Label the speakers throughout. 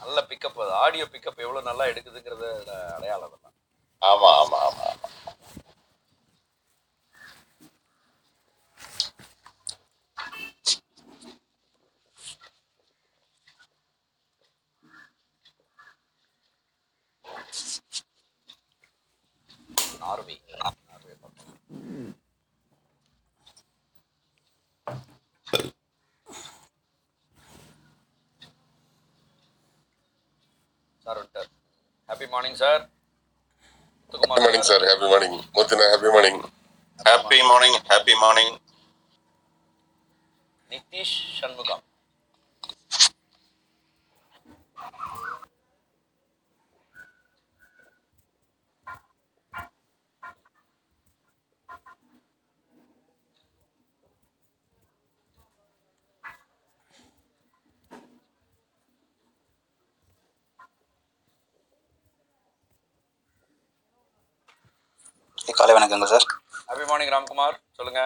Speaker 1: நல்ல pickup audio pickup எவ்வளவு நல்லா எடுக்குதுங்கிறது அடையாளம் தான்
Speaker 2: ஆமா ஆமா ஆமா ஆமா
Speaker 1: நார்வே நார்வே பக்கம். சார் வந்துட்டார் happy morning sir
Speaker 3: Happy morning, sir. Happy morning. Muthina, happy morning.
Speaker 2: Happy morning happy morning
Speaker 1: Nitish Shanmugam
Speaker 4: காலை வணக்கங்க சார்.
Speaker 1: ஹாப்பி மார்னிங் ராம்குமார் சொல்லுங்க.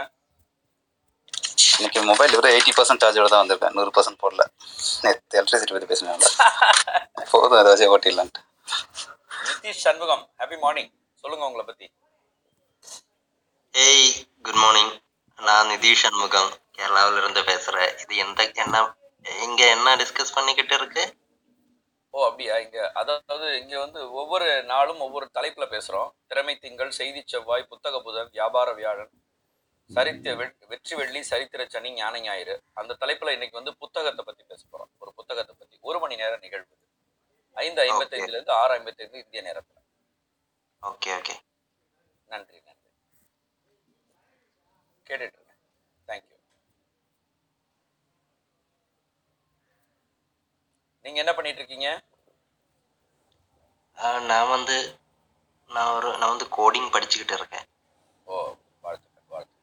Speaker 4: இன்னைக்கு மொபைல் வெறும் எயிட்டி பர்சன்ட் சார்ஜோட தான் வந்திருக்கேன். நூறு பர்சன்ட் போடல. நேற்று எலக்ட்ரிசிட்டி பற்றி பேசினாங்க போதும் அதை வச்சு ஓட்டிடலான்ட்டு.
Speaker 1: நிதிஷ் சண்முகம் ஹாப்பி மார்னிங் சொல்லுங்க உங்களை பத்தி.
Speaker 5: ஏய் குட் மார்னிங் நான் நிதிஷ் சண்முகம். கேரளாவில் இருந்து பேசுகிறேன் இது எந்த என்ன இங்கே என்ன டிஸ்கஸ் பண்ணிக்கிட்டு இருக்கு?
Speaker 1: ஓ அப்படியா? இங்க அதாவது இங்க வந்து ஒவ்வொரு நாளும் ஒவ்வொரு தலைப்புல பேசுறோம். திறமை திங்கள் செய்தி செவ்வாய் புத்தக புதன் வியாபார வியாழன் சரித்திர வெ- வெற்றி வெள்ளி சரித்திர சனி ஞான ஞாயிறு. அந்த தலைப்புல இன்னைக்கு வந்து புத்தகத்தை பத்தி பேச போறோம். ஒரு புத்தகத்தை பத்தி. ஒரு மணி நேர நிகழ்வு இது. ஐந்து ஐம்பத்தைந்துல இருந்து ஆறு ஐம்பத்தைந்து இந்திய நேரத்துல.
Speaker 5: Okay okay.
Speaker 1: நன்றி நன்றி. கேட்டுட்டு இருக்கேன். தேங்க்யூ நீங்க என்ன பண்ணிட்டு இருக்கீங்க?
Speaker 5: நான் வந்து நான் ஒரு நான் வந்து கோடிங் படிச்சுக்கிட்டு இருக்கேன்.
Speaker 1: ஓ வாழ்த்துக்கள் வாழ்த்து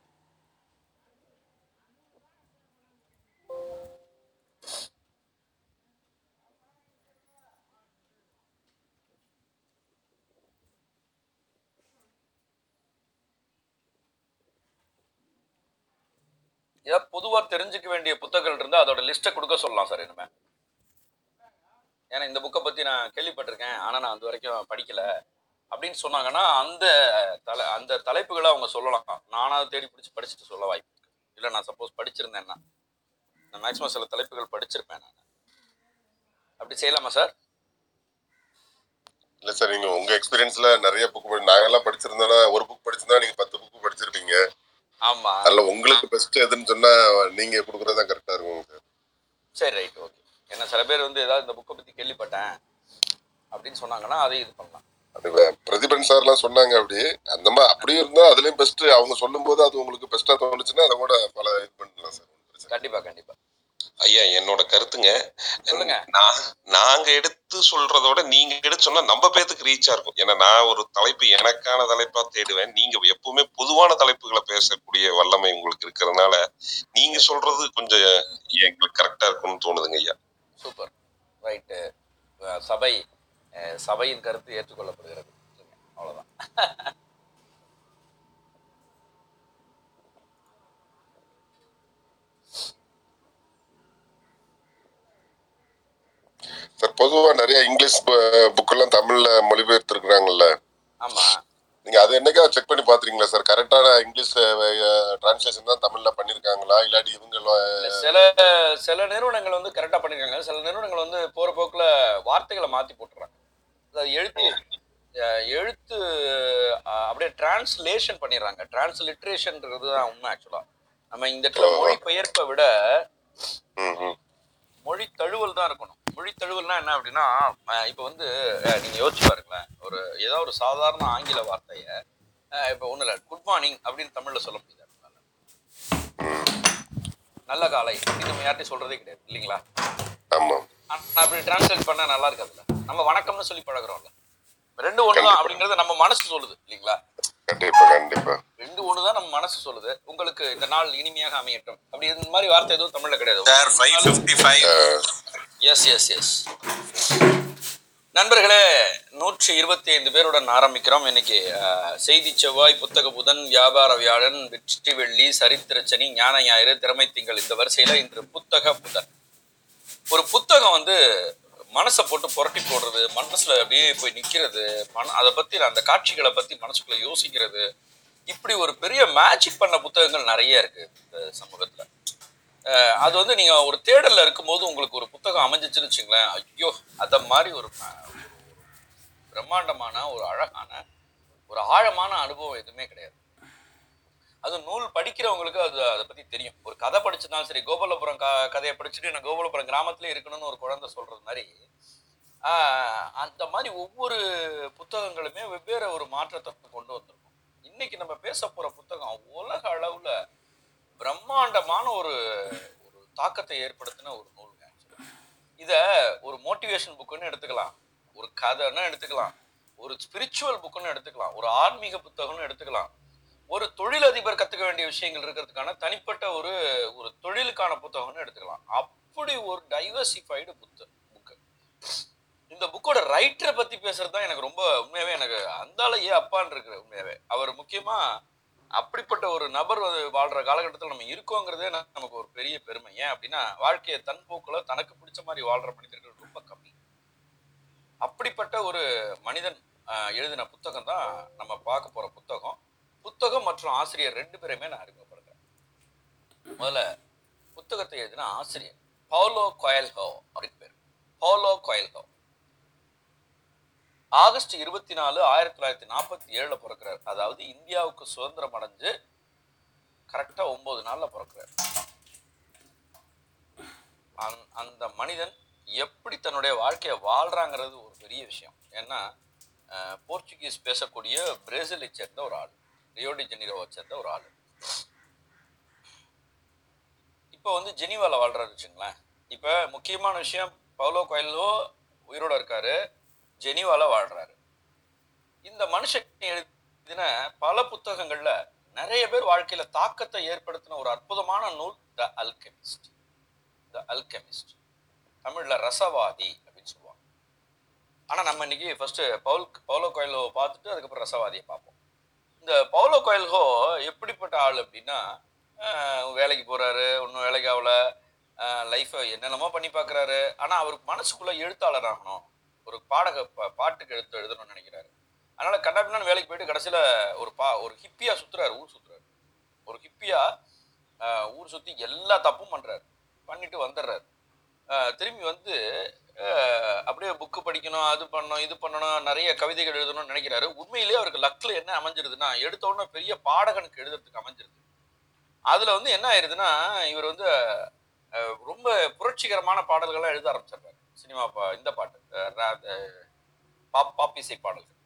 Speaker 1: ஏதாவது பொதுவா தெரிஞ்சுக்க வேண்டிய புத்தகங்கள் இருந்தா அதோட லிஸ்ட்டை கொடுக்க சொல்லலாம் சார் இனிமே. ஏன்னா இந்த புக்கை பத்தி நான் கேள்விப்பட்டிருக்கேன். ஆனா நான் அது வரைக்கும் படிக்கல. அப்படின்னு சொன்னாங்கன்னா அந்த தலை அந்த தலைப்புகளை அவங்க சொல்லலாம். நானா தேடி பிடிச்சி படிச்சுட்டு சொல்ல வாய்ப்பு இல்லை நான் சப்போஸ் படிச்சிருந்தேன்னா நான் மேக்ஸிமம் சில தலைப்புகள் படிச்சிருப்பேன் நான். அப்படி செய்யலாமா சார்
Speaker 3: இல்ல சார் நீங்க உங்க எக்ஸ்பீரியன்ஸ்ல நிறைய புக் படி நாங்கெல்லாம் படிச்சிருந்தோம்னா ஒரு புக் படிச்சிருந்தா நீங்க பத்து புக் படிச்சிருப்பீங்க.
Speaker 1: ஆமா.
Speaker 3: அதுல உங்களுக்கு பெஸ்ட் எதுன்னு சொன்னா நீங்க கொடுக்கறது தான் கரெக்டா இருக்கும் சார்
Speaker 1: சரி ரைட் ஓகே ஏன்னா சில பேர் வந்து ஏதாவது இந்த புக்கை கேள்விப்பட்டேன் அப்படின்னு சொன்னாங்கன்னா அதை இது பண்ணலாம்.
Speaker 3: அது வே- பிரதிபன் சார்லாம் சொன்னாங்க அப்படி. அந்த மாதிரி அப்படியும் இருந்தா அதுலயும் பெஸ்ட் அவங்க சொல்லும்போது அது உங்களுக்கு பெஸ்டா தோணுச்சுன்னா அதை கூட பல இது பண்ணலாம் சார்
Speaker 1: கண்டிப்பா கண்டிப்பா.
Speaker 6: ஐயா என்னோட கருத்துங்க.
Speaker 1: சொல்லுங்க.
Speaker 6: நான் நாங்க எடுத்து சொல்றதோட நீங்க எடுத்து சொன்னா நம்ம பேத்துக்கு ரீச்சா இருக்கும். ஏன்னா நான் ஒரு தலைப்பு எனக்கான தலைப்பா தேடுவேன். நீங்க எப்பவுமே பொதுவான தலைப்புகளை பேசக்கூடிய வல்லமை உங்களுக்கு இருக்கிறதுனால நீங்க சொல்றது கொஞ்சம் எங்களுக்கு கரெக்டா இருக்கும்னு தோணுதுங்க ஐயா.
Speaker 1: சூப்பர். ரைட்டு சபை அஹ், சபையின் கருத்து ஏற்றுக்கொள்ளப்படுகிறது. அவ்வளவுதான்.
Speaker 3: சார் பொதுவா நிறைய இங்கிலீஷ் புக் எல்லாம் தமிழ்ல மொழிபெயர்த்திருக்கிறாங்கல்ல?
Speaker 1: ஆமா.
Speaker 3: நீங்க அது என்னைக்கா செக் பண்ணி பாத்துறீங்களா சார் கரெக்டான இங்கிலீஷ் டிரான்ஸ்லேஷன் தான் தமிழ்ல பண்ணிருக்காங்களா? இல்லாட்டி இவங்க
Speaker 1: சில சில நிறுவனங்கள் வந்து கரெக்டா பண்ணிருக்காங்க. சில நிறுவனங்கள் வந்து போற போக்குல வார்த்தைகளை மாத்தி போட்டுறாங்க. அதாவது எழுத்து எழுத்து அப்படியே டிரான்ஸ்லேஷன் பண்ணிடுறாங்க. டிரான்ஸ்லிட்ரேஷன்ன்றது தான் உண்மை ஆக்சுவலா நம்ம இந்த இடத்துல. மொழி பெயர்ப்பை விட. மொழி தழுவல் தான் இருக்கணும். மொழி தழுவல்னா என்ன அப்படின்னா இப்ப வந்து அஹ், நீங்க யோசிச்சு பாருங்களேன். ஒரு ஏதோ ஒரு சாதாரண ஆங்கில வார்த்தைய இப்ப ஒண்ணு இல்ல குட் மார்னிங் அப்படின்னு தமிழ்ல சொல்ல முடியாது. நல்ல காலை அப்படின்னு நம்ம யார்ட்டையும் சொல்றதே கிடையாது இல்லைங்களா?
Speaker 3: ஆமா.
Speaker 1: நான் அப்படி டிரான்ஸ்லேட் பண்ணா நல்லா இருக்காதுல்ல? நம்ம வணக்கம்னு சொல்லி பழகுறோம்ல. ரெண்டு ஒண்ணுதான் அப்படிங்கறது நம்ம மனசு சொல்லுது இல்லைங்களா?
Speaker 3: கண்டிப்பா கண்டிப்பா.
Speaker 1: ரெண்டு ஒண்ணுதான் நம்ம மனசு சொல்லுது. உங்களுக்கு இந்த நாள் இனிமையாக அமையட்டும். அப்படி இந்த மாதிரி வார்த்தை எதுவும் தமிழ்ல கிடையாது.
Speaker 2: Sir five fifty five
Speaker 1: S S S நண்பர்களே நூற்றி இருபத்தி ஐந்து பேருடன் ஆரம்பிக்கிறோம். இன்னைக்கு செய்தி செவ்வாய் புத்தக புதன் வியாபார வியாழன் வெற்றி வெள்ளி சரித்திர சனி ஞான ஞாயிறு திறமை திங்கள் இந்த வரிசையில இன்று புத்தக புதன். ஒரு புத்தகம் வந்து மனசை போட்டு புரட்டி போடுறது மனசுல அப்படியே போய் நிக்கிறது மன அதை பத்தி அந்த காட்சிகளை பத்தி மனசுக்குள்ள யோசிக்கிறது. இப்படி ஒரு பெரிய மேஜிக் பண்ண புத்தகங்கள் நிறைய இருக்கு இந்த சமூகத்துல. அது வந்து நீங்க ஒரு தேடல்ல இருக்கும்போது உங்களுக்கு ஒரு புத்தகம் அமைஞ்சிச்சுன்னு வச்சுங்களேன். ஐயோ அத மாதிரி ஒரு பிரம்மாண்டமான ஒரு அழகான ஒரு ஆழமான அனுபவம் எதுவுமே கிடையாது. அது நூல் படிக்கிறவங்களுக்கு அது அதை பத்தி தெரியும். ஒரு கதை படிச்சிருந்தாலும் சரி கோபாலபுரம் க கதையை படிச்சுட்டு நான் கோபாலபுரம் கிராமத்துல இருக்கணும்னு ஒரு குழந்தை சொல்றது மாதிரி ஆஹ் அந்த மாதிரி ஒவ்வொரு புத்தகங்களுமே வெவ்வேறு ஒரு மாற்றத்தை கொண்டு வந்திருக்கும். இன்னைக்கு நம்ம பேச போற புத்தகம் உலக அளவுல பிரம்மாண்டமான ஒரு ஒரு தாக்கத்தை ஏற்படுத்தின ஒரு நூலுங்க actually. இத ஒரு மோட்டிவேஷன் புக்குன்னு எடுத்துக்கலாம். ஒரு கதைன்னு எடுத்துக்கலாம். ஒரு ஸ்பிரிச்சுவல் புக்குன்னு எடுத்துக்கலாம். ஒரு ஆன்மீக புத்தகம்னு எடுத்துக்கலாம். ஒரு தொழிலதிபர் கத்துக்க வேண்டிய விஷயங்கள் இருக்கிறதுக்கான தனிப்பட்ட ஒரு ஒரு தொழிலுக்கான புத்தகம்னு எடுத்துக்கலாம். அப்படி ஒரு டைவர்சிஃபைடு புத்த புக்கு இந்த புக்கோட ரைட்டரை பத்தி பேசுறது தான் எனக்கு ரொம்ப உண்மையாவே எனக்கு அந்தால ஏ அப்பான்னு இருக்கு உண்மையாவே. அவர் முக்கியமா அப்படிப்பட்ட ஒரு நபர் வாழ்ற காலகட்டத்தில் நம்ம இருக்கோங்கிறதே நமக்கு ஒரு பெரிய பெருமை. ஏன் அப்படின்னா வாழ்க்கையை தன் போக்குல தனக்கு பிடிச்ச மாதிரி வாழ்ற மனிதர்கள் ரொம்ப கம்மி. அப்படிப்பட்ட ஒரு மனிதன் எழுதின புத்தகம் தான் நம்ம பார்க்க போற புத்தகம். புத்தகம் மற்றும் ஆசிரியர் ரெண்டு பேருமே நான் அறிமுகப்படுத்துறேன். முதல்ல புத்தகத்தை எழுதின ஆசிரியர் பவுலோ கொயல்ஹோ அப்படின்னு பேர். பவுலோ கொயல்ஹோ ஆகஸ்ட் இருபத்தி நாலு ஆயிரத்தி தொள்ளாயிரத்தி நாற்பத்தி ஏழில் பிறக்கிறார். அதாவது இந்தியாவுக்கு சுதந்திரம் அடைஞ்சு கரெக்டாக ஒம்பது நாளில் பிறக்கிறார். அந் அந்த மனிதன் எப்படி தன்னுடைய வாழ்க்கையை வாழ்கிறாங்கிறது ஒரு பெரிய விஷயம். ஏன்னா போர்ச்சுகீஸ் பேசக்கூடிய பிரேசிலை சேர்ந்த ஒரு ஆள் ரியோடி ஜெனிரோவை சேர்ந்த ஒரு ஆள். இப்போ வந்து ஜெனிவாவில் வாழ்கிறாரு வச்சுங்களேன் இப்போ முக்கியமான விஷயம் பவுலோ கோயிலோ உயிரோட இருக்காரு. ஜெனீவால வாழ்றாரு. இந்த மனுஷன் எழுதின பல புத்தகங்கள்ல நிறைய பேர் வாழ்க்கையில தாக்கத்தை ஏற்படுத்தின ஒரு அற்புதமான நூல் த அல்கெமிஸ்ட் த அல்கெமிஸ்ட் தமிழ்ல ரசவாதி அப்படின்னு சொல்லுவாங்க. ஆனா நம்ம இன்னைக்கு ஃபர்ஸ்ட் பவுல் பவுலோ கோயிலோ பார்த்துட்டு அதுக்கப்புறம் ரசவாதியை பார்ப்போம். இந்த பவுலோ கோயில்ஹோ எப்படிப்பட்ட ஆள் அப்படின்னா வேலைக்கு போறாரு ஒன்றும் வேலைக்கு ஆகல. லைஃப்பை என்னென்னமோ பண்ணி பார்க்குறாரு. ஆனால் அவருக்கு மனசுக்குள்ள எழுத்தாளர் ஆகணும். ஒரு பாடக பாட்டுக்கு எழுத்து எழுதணும்னு நினைக்கிறாரு. அதனால கண்டாபின்னு வேலைக்கு போயிட்டு கடைசியில் ஒரு பா ஒரு ஹிப்பியா சுத்துறாரு ஊர் சுத்துறாரு. ஒரு ஹிப்பியா ஊர் சுற்றி எல்லா தப்பும் பண்றாரு. பண்ணிட்டு வந்துடுறாரு. திரும்பி வந்து அப்படியே புக்கு படிக்கணும் அது பண்ணணும் இது பண்ணணும் நிறைய கவிதைகள் எழுதணும்னு நினைக்கிறாரு. உண்மையிலேயே அவருக்கு லக்ல என்ன அமைஞ்சிருதுன்னா எடுத்தோடனே பெரிய பாடகனுக்கு எழுதுறதுக்கு அமைஞ்சிருது அதுல வந்து என்ன ஆயிருதுன்னா இவர் வந்து ரொம்ப புரட்சிகரமான பாடல்கள்லாம் எழுத ஆரம்பிச்சிடுறாரு. சினிமா பா இந்த பாட்டு பாப் பாப் இசை பாடல்கள்.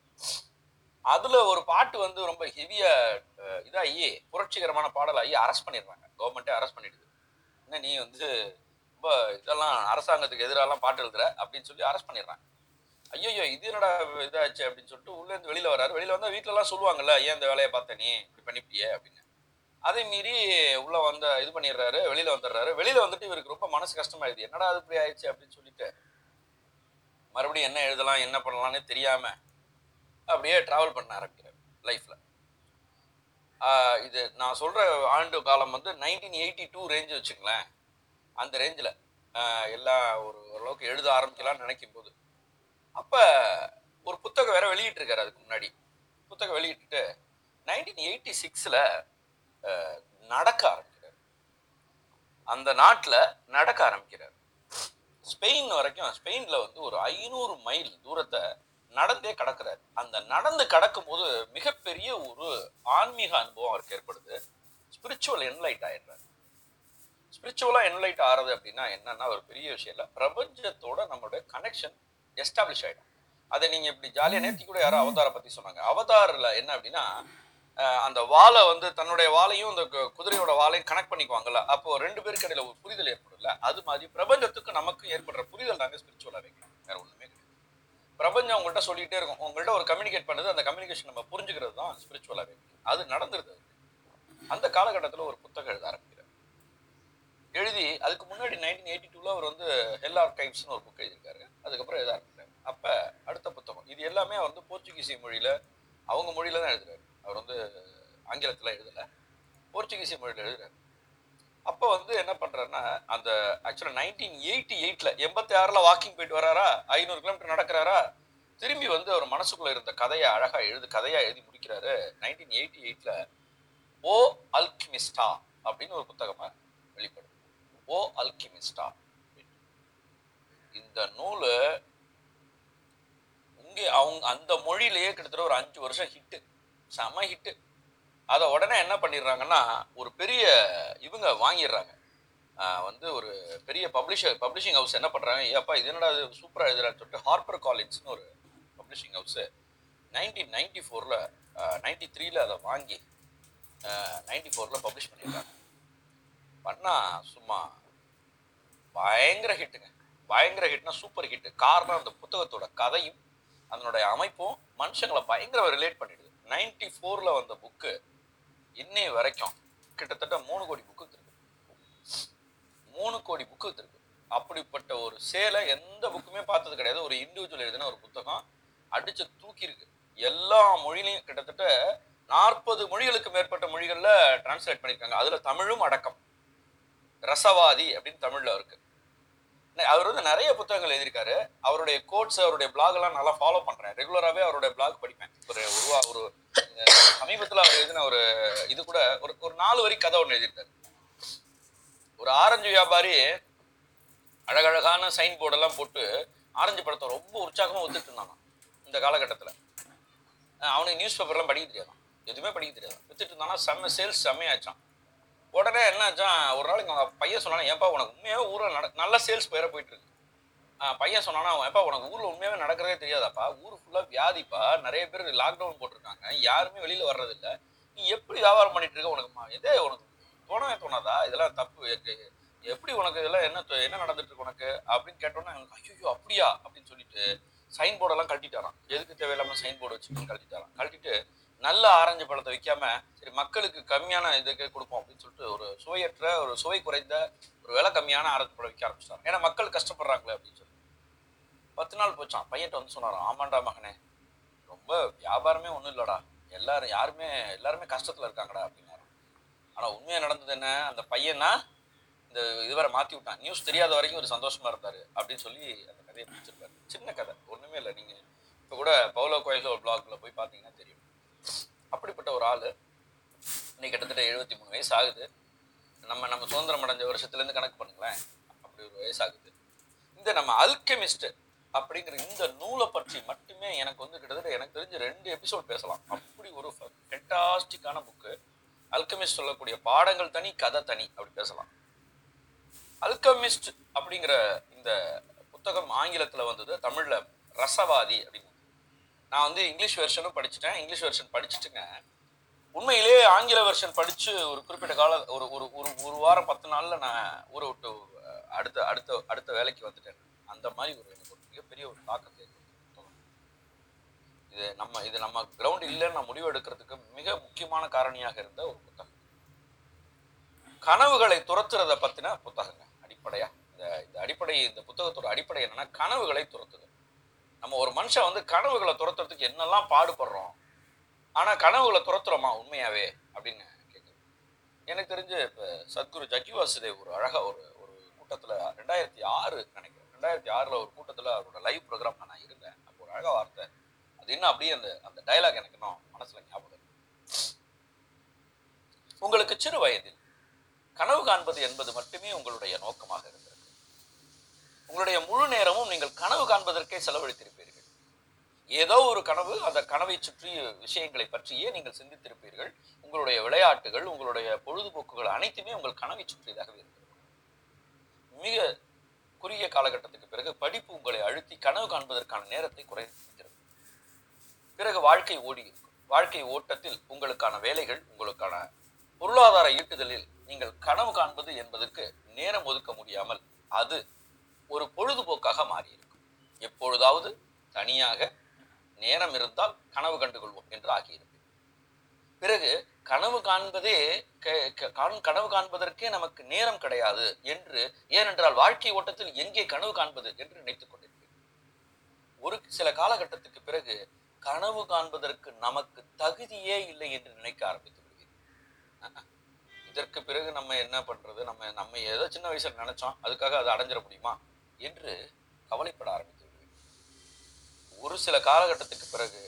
Speaker 1: அதுல ஒரு பாட்டு வந்து ரொம்ப ஹெவியா இதாகி புரட்சிகரமான பாடலாகி அரெஸ்ட் பண்ணிடுறாங்க. கவர்மெண்ட்டே அரெஸ்ட் பண்ணிடுது. என்ன நீ வந்து ரொம்ப இதெல்லாம் அரசாங்கத்துக்கு எதிராலாம் பாட்டு எழுதுற? அப்படின்னு சொல்லி அரெஸ்ட் பண்ணிடுறாங்க. ஐயோ இது என்னடா இதாச்சு அப்படின்னு சொல்லிட்டு உள்ளேருந்து வெளியில வராரு. வெளியில வந்தா வீட்டுல எல்லாம் சொல்லுவாங்கல்ல ஏன் இந்த வேலையை பார்த்த நீ? இப்படி பண்ணிப்பியே அப்படின்னு. அதை மீறி உள்ள வந்த இது பண்ணிடுறாரு வெளியில வந்துடுறாரு. வெளியில வந்துட்டு இவருக்கு ரொம்ப மனசு கஷ்டமாயிடுது. என்னடா அது இப்படி ஆயிடுச்சு அப்படின்னு சொல்லிட்டு மறுபடியும் என்ன எழுதலாம் என்ன பண்ணலாம்னு தெரியாம அப்படியே டிராவல் பண்ண ஆரம்பிக்கிறார் லைஃப்ல இது நான் சொல்ற ஆண்டு காலம் வந்து நைன்டீன் எயிட்டி டூ ரேஞ்சு வச்சுங்களேன் அந்த ரேஞ்சில் எல்லாம் ஒரு ஓரளவுக்கு எழுத ஆரம்பிக்கலாம்னு நினைக்கும் போது அப்போ ஒரு புத்தகம் வேற வெளியிட்டிருக்காரு அதுக்கு முன்னாடி. புத்தகம் வெளியிட்டுட்டு நைன்டீன் எயிட்டி சிக்ஸில் நடக்க ஆரம்பிக்கிறார். அந்த நாட்டில் நடக்க ஆரம்பிக்கிறார். ஸ்பெயின் வரைக்கும் ஸ்பெயினில் வந்து ஒரு ஐநூறு மைல் தூரத்தை நடந்தே கடக்கிறார். அந்த நடந்து கடக்கும்போது மிகப்பெரிய ஒரு ஆன்மீக அனுபவம் அவருக்கு ஏற்படுது. ஸ்பிரிச்சுவல் என்லைட் ஆயிடுறாரு. ஸ்பிரிச்சுவலா என்லைட் ஆறது அப்படின்னா என்னன்னா ஒரு பெரிய விஷயம் இல்லை. பிரபஞ்சத்தோட நம்மளுடைய கனெக்ஷன் எஸ்டாப்ளிஷ் ஆயிடும். அதை நீங்க இப்படி ஜாலியா நேர்த்தி கூட யாரோ அவதாரை பத்தி சொன்னாங்க. அவதாரில் என்ன அப்படின்னா அந்த வாழை வந்து தன்னுடைய வாழையும் அந்த கு- குதிரையோட வாழையும் கனெக்ட் பண்ணிக்குவாங்கல்ல அப்போ ரெண்டு பேருக்கு இடையில ஒரு புரிதல் ஏற்படும்ல? அது மாதிரி பிரபஞ்சத்துக்கு நமக்கு ஏற்படுற புரிதல் தாங்க ஸ்பிரிச்சுவலா வைக்கணும் வேற ஒன்றுமே கிடையாது. பிரபஞ்சம் உங்கள்கிட்ட சொல்லிகிட்டே இருக்கும். உங்கள்கிட்ட ஒரு கம்யூனிகேட் பண்ணுது அந்த கம்யூனிகேஷன் நம்ம புரிஞ்சுக்கிறது தான் ஸ்பிரிச்சுவலா வைக்கணும் அது நடந்துருது அந்த காலகட்டத்தில் ஒரு புத்தகம் எழுத ஆரம்பிக்கிறார். எழுதி அதுக்கு முன்னாடி நைன்டீன் எயிட்டி டூவில் அவர் வந்து ஹெல் ஆர்கைவ்ஸ்னு ஒரு புக் எழுதியிருக்காரு. அதுக்கப்புறம் எழுத ஆரம்பிக்கிறார். அப்போ அடுத்த புத்தகம். இது எல்லாமே வந்து போர்ச்சுகீசி மொழியில் அவங்க மொழியில் தான் எழுதுறாரு. அவர் வந்து ஆங்கிலத்தில் எழுதலை. போர்ச்சுகீஸ் மொழியில் எழுதுறாரு. அப்போ வந்து என்ன பண்ணுறாருன்னா அந்த ஆக்சுவலாக நைன்டீன் எயிட்டி எயிட்டில் எண்பத்தி ஆறில் வாக்கிங் போயிட்டு வராரா? ஐநூறு கிலோமீட்டர் நடக்கிறாரா? திரும்பி வந்து அவர் மனசுக்குள்ளே இருந்த கதையை அழகாக எழுது கதையாக எழுதி முடிக்கிறாரு. நைன்டீன் எயிட்டி எயிட்டில் ஓ அல்கிமிஸ்டா அப்படின்னு ஒரு புத்தகமாக வெளிப்படும். ஓ அல்கிமிஸ்டா இந்த நூலு இங்கே அவங்க அந்த மொழியிலேயே கிட்டத்தட்ட ஒரு அஞ்சு வருஷம் ஹிட்டு செம ஹிட்டு அதை உடனே என்ன பண்ணிடுறாங்கன்னா ஒரு பெரிய இவங்க வாங்கிடுறாங்க. வந்து ஒரு பெரிய பப்ளிஷர் பப்ளிஷிங் ஹவுஸ் என்ன பண்ணுறாங்க ஏப்பா இது என்னடா இது? சூப்பராக எழுதுறான்னு சொல்லிட்டு ஹார்பர் காலேஜ்னு ஒரு பப்ளிஷிங் ஹவுஸு நைன்டீன் நைன்டி ஃபோரில் நைன்டி த்ரீல அதை வாங்கி நைன்டி ஃபோரில் பப்ளிஷ் பண்ணியிருக்காங்க பண்ணால் சும்மா பயங்கர ஹிட்டுங்க பயங்கர ஹிட்னா சூப்பர் ஹிட்டு காரணம் அந்த புத்தகத்தோட கதையும் அதனுடைய அமைப்பும் மனுஷங்களை பயங்கர ரிலேட் பண்ணிடுது. நைன்டி ஃபோரில் வந்த புக்கு இன்னை வரைக்கும் கிட்டத்தட்ட மூணு கோடி புக்கு இருக்கு. மூணு கோடி புக்கு இருக்கு. அப்படிப்பட்ட ஒரு சேலை எந்த புக்குமே பார்த்தது கிடையாது. ஒரு இண்டிவிஜுவல் எழுதின ஒரு புத்தகம் அடிச்சு தூக்கியிருக்கு எல்லா மொழியிலையும் கிட்டத்தட்ட நாற்பது மொழிகளுக்கு மேற்பட்ட மொழிகளில் டிரான்ஸ்லேட் பண்ணியிருக்காங்க அதில் தமிழும் அடக்கம். ரசவாதி அப்படின்னு தமிழில் இருக்குது அவர் வந்து நிறைய புத்தகங்கள் எழுதியிருக்காரு. அவருடைய கோட்ஸ் அவருடைய பிளாக் எல்லாம் நல்லா ஃபாலோ பண்றேன். ரெகுலராகவே அவருடைய பிளாக் படிப்பேன். ஒரு உருவா ஒரு சமீபத்தில் அவர் எழுதின ஒரு இது கூட ஒரு ஒரு நாலு வரி கதை ஒன்று எழுதியிருக்காரு. ஒரு ஆரஞ்சு வியாபாரி அழகழகான சைன் போர்டெல்லாம் போட்டு ஆரஞ்சு படத்தை ரொம்ப உற்சாகமாக ஒத்துட்டு இருந்தான் இந்த காலகட்டத்தில். அவனுக்கு நியூஸ் பேப்பர்லாம் படிக்க தெரியாதான் எதுவுமே படிக்க தெரியாது. வித்துட்டு இருந்தானா செம்ம சேல்ஸ் செம்மையாச்சான் உடனே என்னாச்சான் ஒரு நாளைக்கு அவங்க பையன் சொன்னாலும் ஏப்பா உனக்கு உண்மையாக ஊரில் நட நல்ல சேல்ஸ் பேர போயிட்டு இருக்கு. பையன் சொன்னானா அவன் ஏப்பா உனக்கு ஊரில் உண்மையாகவே நடக்கிறதே தெரியாதாப்பா? ஊர் ஃபுல்லாக வியாதிப்பா. நிறைய பேர் லாக்டவுன் போட்டிருக்காங்க. யாருமே வெளியில் வர்றதில்ல. நீ எப்படி வியாபாரம் பண்ணிட்டு இருக்க உனக்கு? மா- இதே உனக்கு தோணவே தோணாதா இதெல்லாம் தப்பு. எப்படி உனக்கு இதெல்லாம் என்ன என்ன நடந்துட்டு இருக்கு உனக்கு? அப்படின்னு கேட்டோன்னா எனக்கு ஐயோ அப்படியா? அப்படின்னு சொல்லிட்டு சைன் போர்டெல்லாம் கழட்டிட்டாரான் எதுக்கு தேவையில்லாமல் சைன் போர்டு வச்சுட்டு கழட்டிட்டாரான் கழட்டிட்டு நல்ல ஆரஞ்சு பழத்தை விற்காம சரி மக்களுக்கு கம்மியான இதுக்கு கொடுப்போம் அப்படின்னு சொல்லிட்டு ஒரு சுவையற்ற ஒரு சுவை குறைந்த ஒரு விலை கம்மியான ஆரஞ்சு பழம் விற்க ஆரம்பிச்சிட்டாங்க. ஏன்னா மக்கள் கஷ்டப்படுறாங்களே அப்படின்னு சொல்லி. பத்து நாள் போச்சான் பையன்ட்ட வந்து சொன்னாராம் ஆமாண்டா மகனே ரொம்ப வியாபாரமே ஒன்றும் இல்லடா. எல்லாரும் யாருமே எல்லாருமே கஷ்டத்தில் இருக்காங்கடா அப்படின்னாராம் ஆனால் உண்மையாக நடந்தது என்ன? அந்த பையனா இந்த இதுவரை மாற்றி விட்டான். நியூஸ் தெரியாத வரைக்கும் ஒரு சந்தோஷமா இருந்தார் அப்படின்னு சொல்லி அந்த கதையை பிடிச்சிருக்காரு சின்ன கதை ஒன்றுமே இல்லை. நீங்கள் இப்போ கூட பவுலோ கோயிலோ பிளாக்ல போய் பார்த்தீங்கன்னா தெரியும். அப்படிப்பட்ட ஒரு ஆள். இன்னைக்கு கிட்டத்தட்ட எழுபத்தி மூணு வயசு ஆகுது. நம்ம நம்ம சுதந்திரம் அடைஞ்ச வருஷத்துலேருந்து கணக்கு பண்ணுங்களேன். அப்படி ஒரு வயசு ஆகுது. இந்த நம்ம அல்கெமிஸ்ட் அப்படிங்கிற இந்த நூலை பற்றி மட்டுமே எனக்கு வந்து கிட்டத்தட்ட எனக்கு தெரிஞ்ச ரெண்டு எபிசோட் பேசலாம். அப்படி ஒரு ஃபென்டாஸ்டிக்கான புக்கு அல்கெமிஸ்ட் சொல்லக்கூடிய பாடங்கள் தனி கதை தனி அப்படி பேசலாம். அல்கமிஸ்ட் அப்படிங்கிற இந்த புத்தகம் ஆங்கிலத்தில் வந்தது தமிழில் ரசவாதி அப்படின்னு நான் வந்து இங்கிலீஷ் வெர்ஷனும் படிச்சுட்டேன். இங்கிலீஷ் வெர்ஷன் படிச்சுட்டுங்க. உண்மையிலேயே ஆங்கில வெர்ஷன் படிச்சு ஒரு குறிப்பிட்ட கால ஒரு ஒரு ஒரு ஒரு வாரம் பத்து நாள்ல நான் ஊரை விட்டு அடுத்த அடுத்த அடுத்த வேலைக்கு வந்துட்டேன் அந்த மாதிரி ஒரு எனக்கு ஒரு மிகப்பெரிய ஒரு தாக்கத்தை இது நம்ம இது நம்ம கிரவுண்ட் இல்லைன்னு நான் முடிவு எடுக்கிறதுக்கு மிக முக்கியமான காரணியாக இருந்த ஒரு புத்தகம். கனவுகளை துரத்துறத பத்தின புத்தகங்க அடிப்படையா. இந்த இந்த அடிப்படை இந்த புத்தகத்தோட அடிப்படை என்னன்னா கனவுகளை துரத்துது. நம்ம ஒரு மனுஷன் வந்து கனவுகளை துரத்துறதுக்கு என்னெல்லாம் பாடுபடுறோம்? ஆனால் கனவுகளை துரத்துறோமா உண்மையாவே? அப்படின்னு கேட்குது எனக்கு தெரிஞ்சு இப்போ சத்குரு ஜக்கி வாசுதேவ் ஒரு அழகாக ஒரு ஒரு கூட்டத்தில் ரெண்டாயிரத்தி ஆறு நினைக்கிறேன். ரெண்டாயிரத்தி ஆறில் ஒரு கூட்டத்தில் அவரோட லைவ் ப்ரோக்ராம் நான் இருந்தேன். அப்போ ஒரு அழகாக வார்த்தை. அது இன்னும் அப்படியே அந்த அந்த டயலாக் எனக்கு இன்னும் மனசில் ஞாபகம் உங்களுக்கு சிறு வயதில் கனவு காண்பது என்பது மட்டுமே உங்களுடைய நோக்கமாக இருந்தது. உங்களுடைய முழு நேரமும் நீங்கள் கனவு காண்பதற்கே செலவழித்திருப்பீர்கள். ஏதோ ஒரு கனவு அந்த கனவை சுற்றி விஷயங்களை பற்றியே நீங்கள் சிந்தித்திருப்பீர்கள். உங்களுடைய விளையாட்டுகள் உங்களுடைய பொழுதுபோக்குகள் அனைத்துமே உங்கள் கனவை சுற்றியதாகவே இருந்திருக்கும். மிக குறுகிய காலகட்டத்துக்கு பிறகு படிப்பு உங்களை அழுத்தி கனவு காண்பதற்கான நேரத்தை குறைத்திருக்கும் பிறகு வாழ்க்கை ஓடி இருக்கும். வாழ்க்கை ஓட்டத்தில் உங்களுக்கான வேலைகள் உங்களுக்கான பொருளாதார ஈட்டுதலில் நீங்கள் கனவு காண்பது என்பதற்கு நேரம் ஒதுக்க முடியாமல் அது ஒரு பொழுதுபோக்காக மாறியிருக்கும். எப்பொழுதாவது தனியாக நேரம் இருந்தால் கனவு கண்டுகொள்வோம் என்று ஆகியிருக்கும். பிறகு கனவு காண்பதே க- க- காண்- கனவு காண்பதற்கே நமக்கு நேரம் கிடையாது என்று ஏனென்றால் வாழ்க்கை ஓட்டத்தில் எங்கே கனவு காண்பது என்று நினைத்துக் கொண்டிருப்பேன். ஒரு சில காலகட்டத்துக்கு பிறகு கனவு காண்பதற்கு நமக்கு தகுதியே இல்லை என்று நினைக்க ஆரம்பித்து விடுவீர்கள் இதற்கு பிறகு நம்ம என்ன பண்றது? நம்ம நம்ம ஏதோ சின்ன வயசுல நினைச்சோம். அதுக்காக அதை அடைஞ்சிட முடியுமா? என்று கவலைப்பட ஆரம்பித்தது ஒரு சில காலகட்டத்துக்கு பிறகு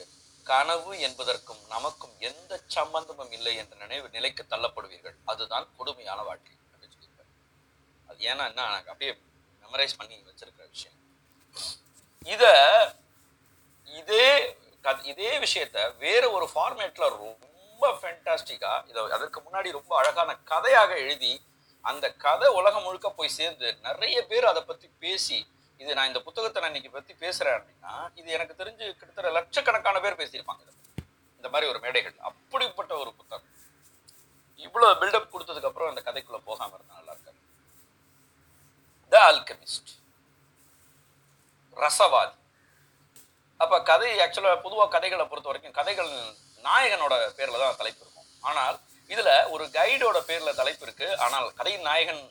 Speaker 1: கனவு என்பதற்கும் நமக்கும் எந்த சம்பந்தமும் இல்லை என்ற நினைவு நிலைக்கு தள்ளப்படுவீர்கள். அதுதான் கொடுமையான வாழ்க்கை அப்படின்னு சொல்லியிருக்காரு அது ஏன்னா என்ன எனக்கு அப்படியே மெமரைஸ் பண்ணி வச்சிருக்கிற விஷயம். இத இதே இதே விஷயத்த வேற ஒரு ஃபார்மேட்ல ரொம்ப ஃபேண்டாஸ்டிக்கா இதை அதற்கு முன்னாடி ரொம்ப அழகான கதையாக எழுதி அந்த கதை உலகம் முழுக்க போய் சேர்ந்து நிறைய பேர் அதை பத்தி பேசி இது நான் இந்த புத்தகத்தை நான் இன்னைக்கு பத்தி பேசுறேன் அப்படின்னா இது எனக்கு தெரிஞ்சு கிட்டத்தட்ட லட்சக்கணக்கான பேர் பேசியிருப்பாங்க இந்த மாதிரி ஒரு மேடைகள் அப்படிப்பட்ட ஒரு புத்தகம். இவ்வளவு பில்டப் கொடுத்ததுக்கு அப்புறம் அந்த கதைக்குள்ள போகாம இருந்தா நல்லா இருக்காது. த ஆல்கமிஸ்ட் ரசவாதி. அப்ப கதை ஆக்சுவலா பொதுவாக கதைகளை பொறுத்த வரைக்கும் கதைகள் நாயகனோட பேர்ல தான் தலைப்பு இருக்கும். ஆனால் இதுல ஒரு கைடோட பேர்ல தலைப்பு இருக்கு. ஆனால் கதையின் நாயகன்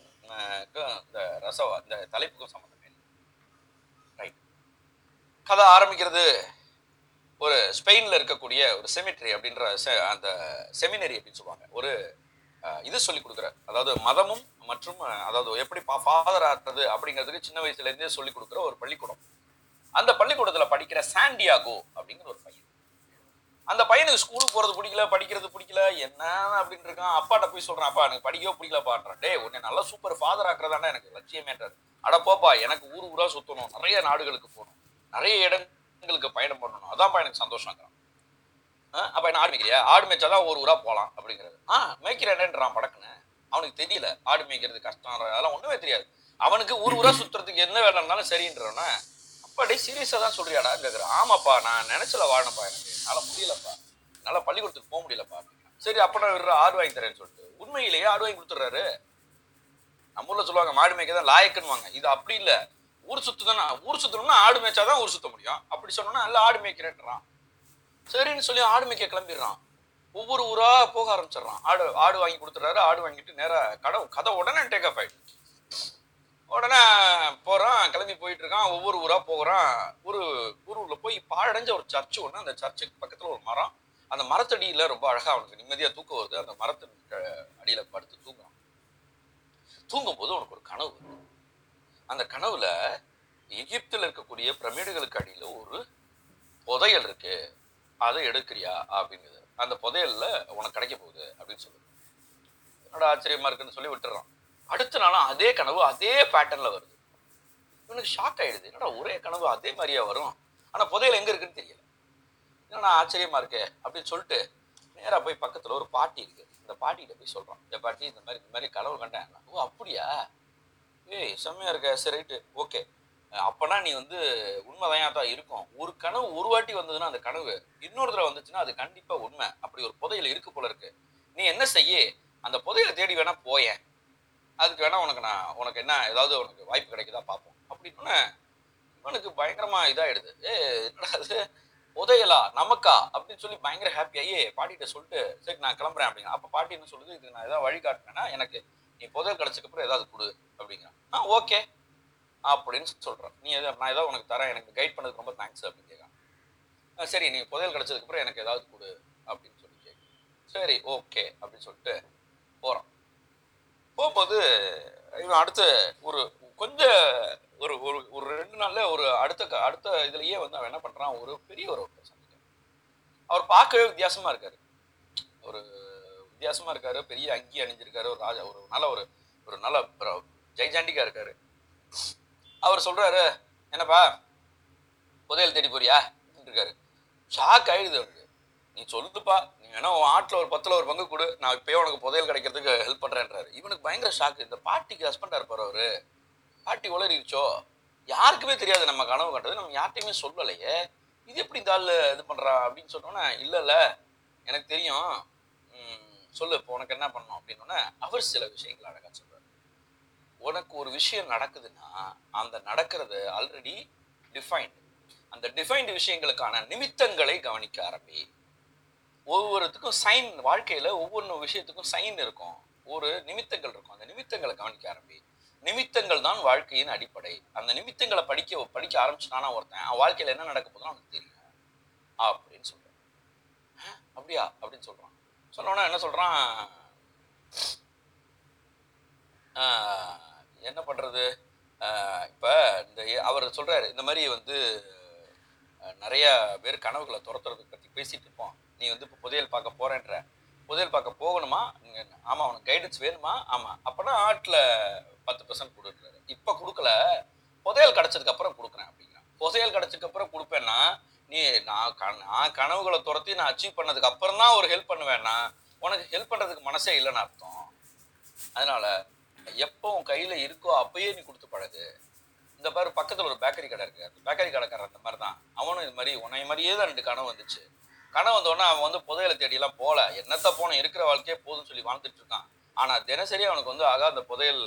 Speaker 1: இந்த ரசவா இந்த தலைப்புக்கும் சம்மந்தமே இல்லை. ரைட் கதை ஆரம்பிக்கிறது ஒரு ஸ்பெயின்ல இருக்கக்கூடிய ஒரு செமிட்ரி அப்படின்ற செ- அந்த செமினரி அப்படின்னு சொல்லுவாங்க. ஒரு இது சொல்லி கொடுக்குற அதாவது மதமும் மற்றும் அதாவது எப்படி ஃபாதர் ஆகிறது அப்படிங்கிறதுக்கு சின்ன வயசுல இருந்தே சொல்லி கொடுக்குற ஒரு பள்ளிக்கூடம். அந்த பள்ளிக்கூடத்துல படிக்கிற சாண்டியாகோ அப்படிங்கிற ஒரு பையன். அந்த பையனுக்கு ஸ்கூலுக்கு போறது பிடிக்கல படிக்கிறது பிடிக்கல என்ன அப்படின்னு இருக்கான். அப்பாட்ட போய் சொல்றான் அப்பா எனக்கு படிக்கவே பிடிக்கல பாடுறான் டே உன்னை நல்லா சூப்பர் ஃபாதர் ஆக்குறதாண்டா எனக்கு லட்சியமேன்றார். அட போப்பா எனக்கு ஊர் ஊரா சுத்தணும். நிறைய நாடுகளுக்கு போகணும். நிறைய இடங்களுக்கு பயணம் பண்ணணும். அதான்ப்பா எனக்கு சந்தோஷங்கிறான். ஆ, அப்ப என்ன ஆடு மேய்க்கிறியா? ஆடு மேய்ச்சாதான் ஒரு ஊரா போகலாம் அப்படிங்கிறது ஆ மேய்க்கிறேன்றான் படக்குன்னு. அவனுக்கு தெரியல ஆடு மேய்க்கிறது கஷ்டம் அதெல்லாம் ஒண்ணுமே தெரியாது. அவனுக்கு ஊர் ஊரா சுத்துறதுக்கு என்ன வேலைனாலும் இருந்தாலும் சரின்றவன அப்பா சீரியஸாக தான் சொல்றியாடா கேட்குறேன் ஆமாப்பா நான் நினைச்சல வாழணும்ப்பா எனக்கு. என்னால் முடியலப்பா. என்னால் பள்ளிக்கூடத்துக்கு போக முடியலப்பா சரி அப்போ நான் விடுற ஆடு வாங்கி தரேன்னு சொல்லிட்டு. உண்மையிலேயே ஆடு வாங்கி கொடுத்துட்றாரு. நம்ம ஊரில் சொல்லுவாங்க மாடு மேய்க்க தான் லாயக்குன்னுவாங்க. இது அப்படி இல்லை. ஊர் சுத்து தானே ஊர் சுத்தணும்னா ஆடு மேய்ச்சாதான் ஊர் சுத்த முடியும். அப்படி சொன்னோன்னா நல்லா ஆடு மேய்க்கிறேன்றான். சரின்னு சொல்லி ஆடு மேய்க்க கிளம்பிடுறான். ஒவ்வொரு ஊராக போக ஆரம்பிச்சிடுறான். ஆடு ஆடு வாங்கி கொடுத்துட்றாரு. ஆடு வாங்கிட்டு நேராக கடை கதை உடனே டேக் அப் ஆகிடுச்சு உடனே போறான் கிளம்பி போயிட்டு இருக்கான் ஒவ்வொரு ஊரா போகிறான். ஒரு ஊருல போய் பாழடைஞ்ச ஒரு சர்ச்சு ஒண்ணு அந்த சர்ச்சுக்கு பக்கத்துல ஒரு மரம். அந்த மரத்தடியில ரொம்ப அழகா அவனுக்கு நிம்மதியா தூக்கம் வருது. அந்த மரத்தின் அடியில் அடியில படுத்து தூங்குறான். தூங்கும்போது அவனுக்கு ஒரு கனவு வருது. அந்த கனவுல எகிப்தில் இருக்கக்கூடிய பிரமிடுகளுக்கு அடியில ஒரு புதையல் இருக்கு. அதை எடுக்கிறியா அப்படிங்குது. அந்த புதையல்ல உனக்கு கிடைக்க போகுது அப்படின்னு சொல்லுது. என்னோட ஆச்சரியமா இருக்குன்னு சொல்லி விட்டுறான். அடுத்த நாளும் அதே கனவு அதே பேட்டர்னில் வருது. இவனுக்கு ஷாக் ஆயிடுது. என்னடா ஒரே கனவு அதே மாதிரியா வரும்? ஆனா புதையல் எங்க இருக்குன்னு தெரியல. என்னன்னா ஆச்சரியமா இருக்கே? அப்படின்னு சொல்லிட்டு நேராக போய் பக்கத்துல ஒரு பாட்டி இருக்கு. இந்த பாட்டிகிட்ட போய் சொல்கிறோம் இந்த பாட்டி இந்த மாதிரி இந்த மாதிரி கனவு கண்டேன். ஓ அப்படியா? ஏய் செம்மையா இருக்க. சரி ரைட்டு. ஓகே. அப்பனா நீ வந்து உண்மைதான் தான் இருக்கும். ஒரு கனவு ஒரு வாட்டி வந்ததுன்னா அந்த கனவு இன்னொரு தடவை வந்துச்சுன்னா அது கண்டிப்பா உண்மை. அப்படி ஒரு புதையல் இருக்கு போல இருக்கு. நீ என்ன செய்ய? அந்த புதையலை தேடி வேணா போயேன். அதுக்கு வேணா உனக்கு நான் உனக்கு என்ன ஏதாவது உனக்கு வாய்ப்பு கிடைக்குதா பார்ப்போம். அப்படின்னு இவனுக்கு பயங்கரமா இதாயிடுது. ஏ என்னடா அது நமக்கா? அப்படின்னு சொல்லி பயங்கர ஹாப்பியாகி பாட்டிகிட்ட சொல்லிட்டு சரி நான் கிளம்புறேன் அப்படிங்க அப்போ பாட்டி என்ன சொல்லுது? இதுக்கு நான் ஏதாவது வழி காட்டினேன்னா எனக்கு நீ புதையல் கிடைச்சதுக்கு அப்புறம் ஏதாவது கொடு அப்படிங்கிறான். ஆ ஓகே அப்படின்னு சொல்கிறேன் நீ எதை நான் ஏதாவது உனக்கு தரேன் எனக்கு கைட் பண்ணதுக்கு ரொம்ப தேங்க்ஸ் அப்படின்னு கேட்கான் "ஆ, சரி நீ புதையல் கிடைச்சதுக்கு அப்புறம் எனக்கு ஏதாவது கொடு அப்படின்னு சொல்லி கேட்கு சரி ஓகே அப்படின்னு சொல்லிட்டு போகிறான் போகும்போது இவன் அடுத்த ஒரு கொஞ்சம் ஒரு ஒரு ஒரு ரெண்டு நாள்ல ஒரு அடுத்த க- அடுத்த இதுலயே வந்து அவன் என்ன பண்றான்? ஒரு பெரிய ஒரு சந்திக்கிறான். அவர் பார்க்கவே வித்தியாசமா இருக்காரு. ஒரு வித்தியாசமா இருக்காரு. பெரிய அங்கி அணிஞ்சிருக்காரு. ஒரு ராஜா ஒரு நல்ல ஒரு ஒரு நல்ல பிர- ஜெய்ஜாண்டிக்கா இருக்காரு. அவர் சொல்றாரு என்னப்பா புதையல் தேடி போறியா? இருக்காரு. ஷாக் ஆயிடுது அவருக்கு. நீ சொல்லுப்பா ஏன்னா உன் ஆட்டில் ஒரு பத்தில் ஒரு பங்கு கொடு. நான் இப்போயே உனக்கு புதையல் கிடைக்கிறதுக்கு ஹெல்ப் பண்ணுறேன்றாரு இவனுக்கு பயங்கர ஷாக்கு இந்த பாட்டிக்கு ஹஸ்பண்டாக இருப்பார் அவர். பாட்டி உளறிடுச்சோ? யாருக்குமே தெரியாது நம்ம கனவு கண்டது. நம்ம யார்ட்டையுமே சொல்லலையே. இது எப்படி இந்த ஆள் இது பண்ணுறா அப்படின்னு சொன்னோன்னே இல்லை இல்லை. எனக்கு தெரியும். சொல்லு. இப்போ உனக்கு என்ன பண்ணணும்? அப்படின்னோடனே அவர் சில விஷயங்கள் அழகாக சொல்கிறார் உனக்கு ஒரு விஷயம் நடக்குதுன்னா அந்த நடக்கிறது ஆல்ரெடி டிஃபைன்டு அந்த டிஃபைன்டு விஷயங்களுக்கான நிமித்தங்களை கவனிக்க ஆரம்பி. ஒவ்வொருத்துக்கும் சைன் வாழ்க்கையில் ஒவ்வொரு விஷயத்துக்கும் சைன் இருக்கும். ஒரு நிமித்தங்கள் இருக்கும். அந்த நிமித்தங்களை கவனிக்க ஆரம்பி. நிமித்தங்கள் தான் வாழ்க்கையின் அடிப்படை. அந்த நிமித்தங்களை படிக்க படிக்க ஆரம்பிச்சுனானா ஒருத்தன் அவன் வாழ்க்கையில் என்ன நடக்க போதும் அவனுக்கு தெரியும். அப்படின்னு சொல்கிறேன் அப்படியா? அப்படின்னு சொல்கிறான் சொன்னோன்னா என்ன சொல்கிறான் என்ன பண்ணுறது இப்போ இந்த அவர் சொல்கிறாரு இந்த மாதிரி வந்து நிறையா நிறைய பேர் கனவுகளை துரத்துறதை பற்றி பேசிகிட்டு இருப்போம். நீ வந்து இப்போ புதையல் பார்க்க போகிறேன்ற புதையல் பார்க்க போகணுமா? ஆமாம் அவனுக்கு கைடன்ஸ் வேணுமா? ஆமாம் அப்போனா ஆட்டில் பத்து பர்சன்ட் கொடுக்குறாரு இப்போ கொடுக்கல. புதையல் கிடச்சதுக்கு அப்புறம் கொடுக்குறேன் அப்படிங்கிறான். புதையல் கிடச்சதுக்கு அப்புறம் கொடுப்பேன்னா நீ நான் க நான் கனவுகளை துரத்தி நான் அச்சீவ் பண்ணதுக்கு அப்புறம் தான் ஒரு ஹெல்ப் பண்ணுவேன்னா உனக்கு ஹெல்ப் பண்ணுறதுக்கு மனசே இல்லைன்னு அர்த்தம். அதனால எப்போ உன் கையில் இருக்கோ அப்பயே நீ கொடுத்து பழகு. இந்த பாரு பக்கத்தில் ஒரு பேக்கரி கடை இருக்கு. அந்த பேக்கரி கடைக்காரர் அந்த மாதிரி தான் அவனும் இது மாதிரி உன்னை மாதிரியே தான் ரெண்டு கனவு வந்துச்சு. கனவு வந்தோடனே அவன் வந்து புதையலை தேடியெல்லாம் போல என்னத்த போனோம் இருக்கிற வாழ்க்கையே போதும்னு சொல்லி வாழ்ந்துட்டு இருக்கான். ஆனால் தினசரி அவனுக்கு வந்து ஆகா அந்த புதையல்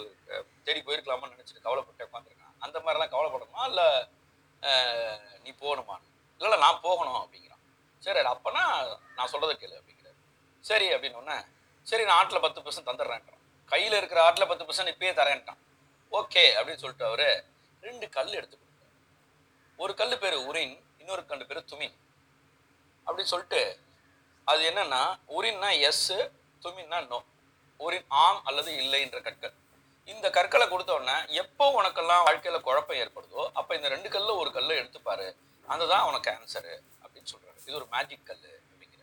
Speaker 1: தேடி போயிருக்கலாமான்னு நினச்சிட்டு கவலைப்பட்டு உட்காந்துருக்கான் அந்த மாதிரிலாம் கவலைப்படணுமா? இல்லை நீ போகணுமான்னு இல்லை இல்லை நான் போகணும் அப்படிங்கிறான். சரி அப்போனா நான் சொல்கிறத கேளு அப்படிங்கிறாரு. சரி அப்படின்னு உடனே சரி நான் ஆட்டில் பத்து பர்சன்ட் தந்துடுறேன்றான். கையில் இருக்கிற ஆட்டில் பத்து பர்சன்ட் இப்பயே தரேன்ட்டான். ஓகே அப்படின்னு சொல்லிட்டு அவரு ரெண்டு கல் எடுத்து கொடுத்தார். ஒரு கல் பேர் உரின் இன்னொரு கல் பேர் துமின். அப்படி சொல்லிட்டு அது என்னன்னா உரின்னா எஸ் துமின்னா நோ உரின் ஆம் அல்லது இல்லைன்ற கற்கள். இந்த கற்களை கொடுத்தோடனே எப்போ உனக்கெல்லாம் வாழ்க்கையில குழப்பம் ஏற்படுதோ அப்ப இந்த ரெண்டு கல்ல ஒரு கல்லை எடுத்துப்பாரு. அதுதான் உனக்கு ஆன்சரு அப்படின்னு சொல்றாரு. இது ஒரு மேஜிக் கல் அப்படிங்கிற.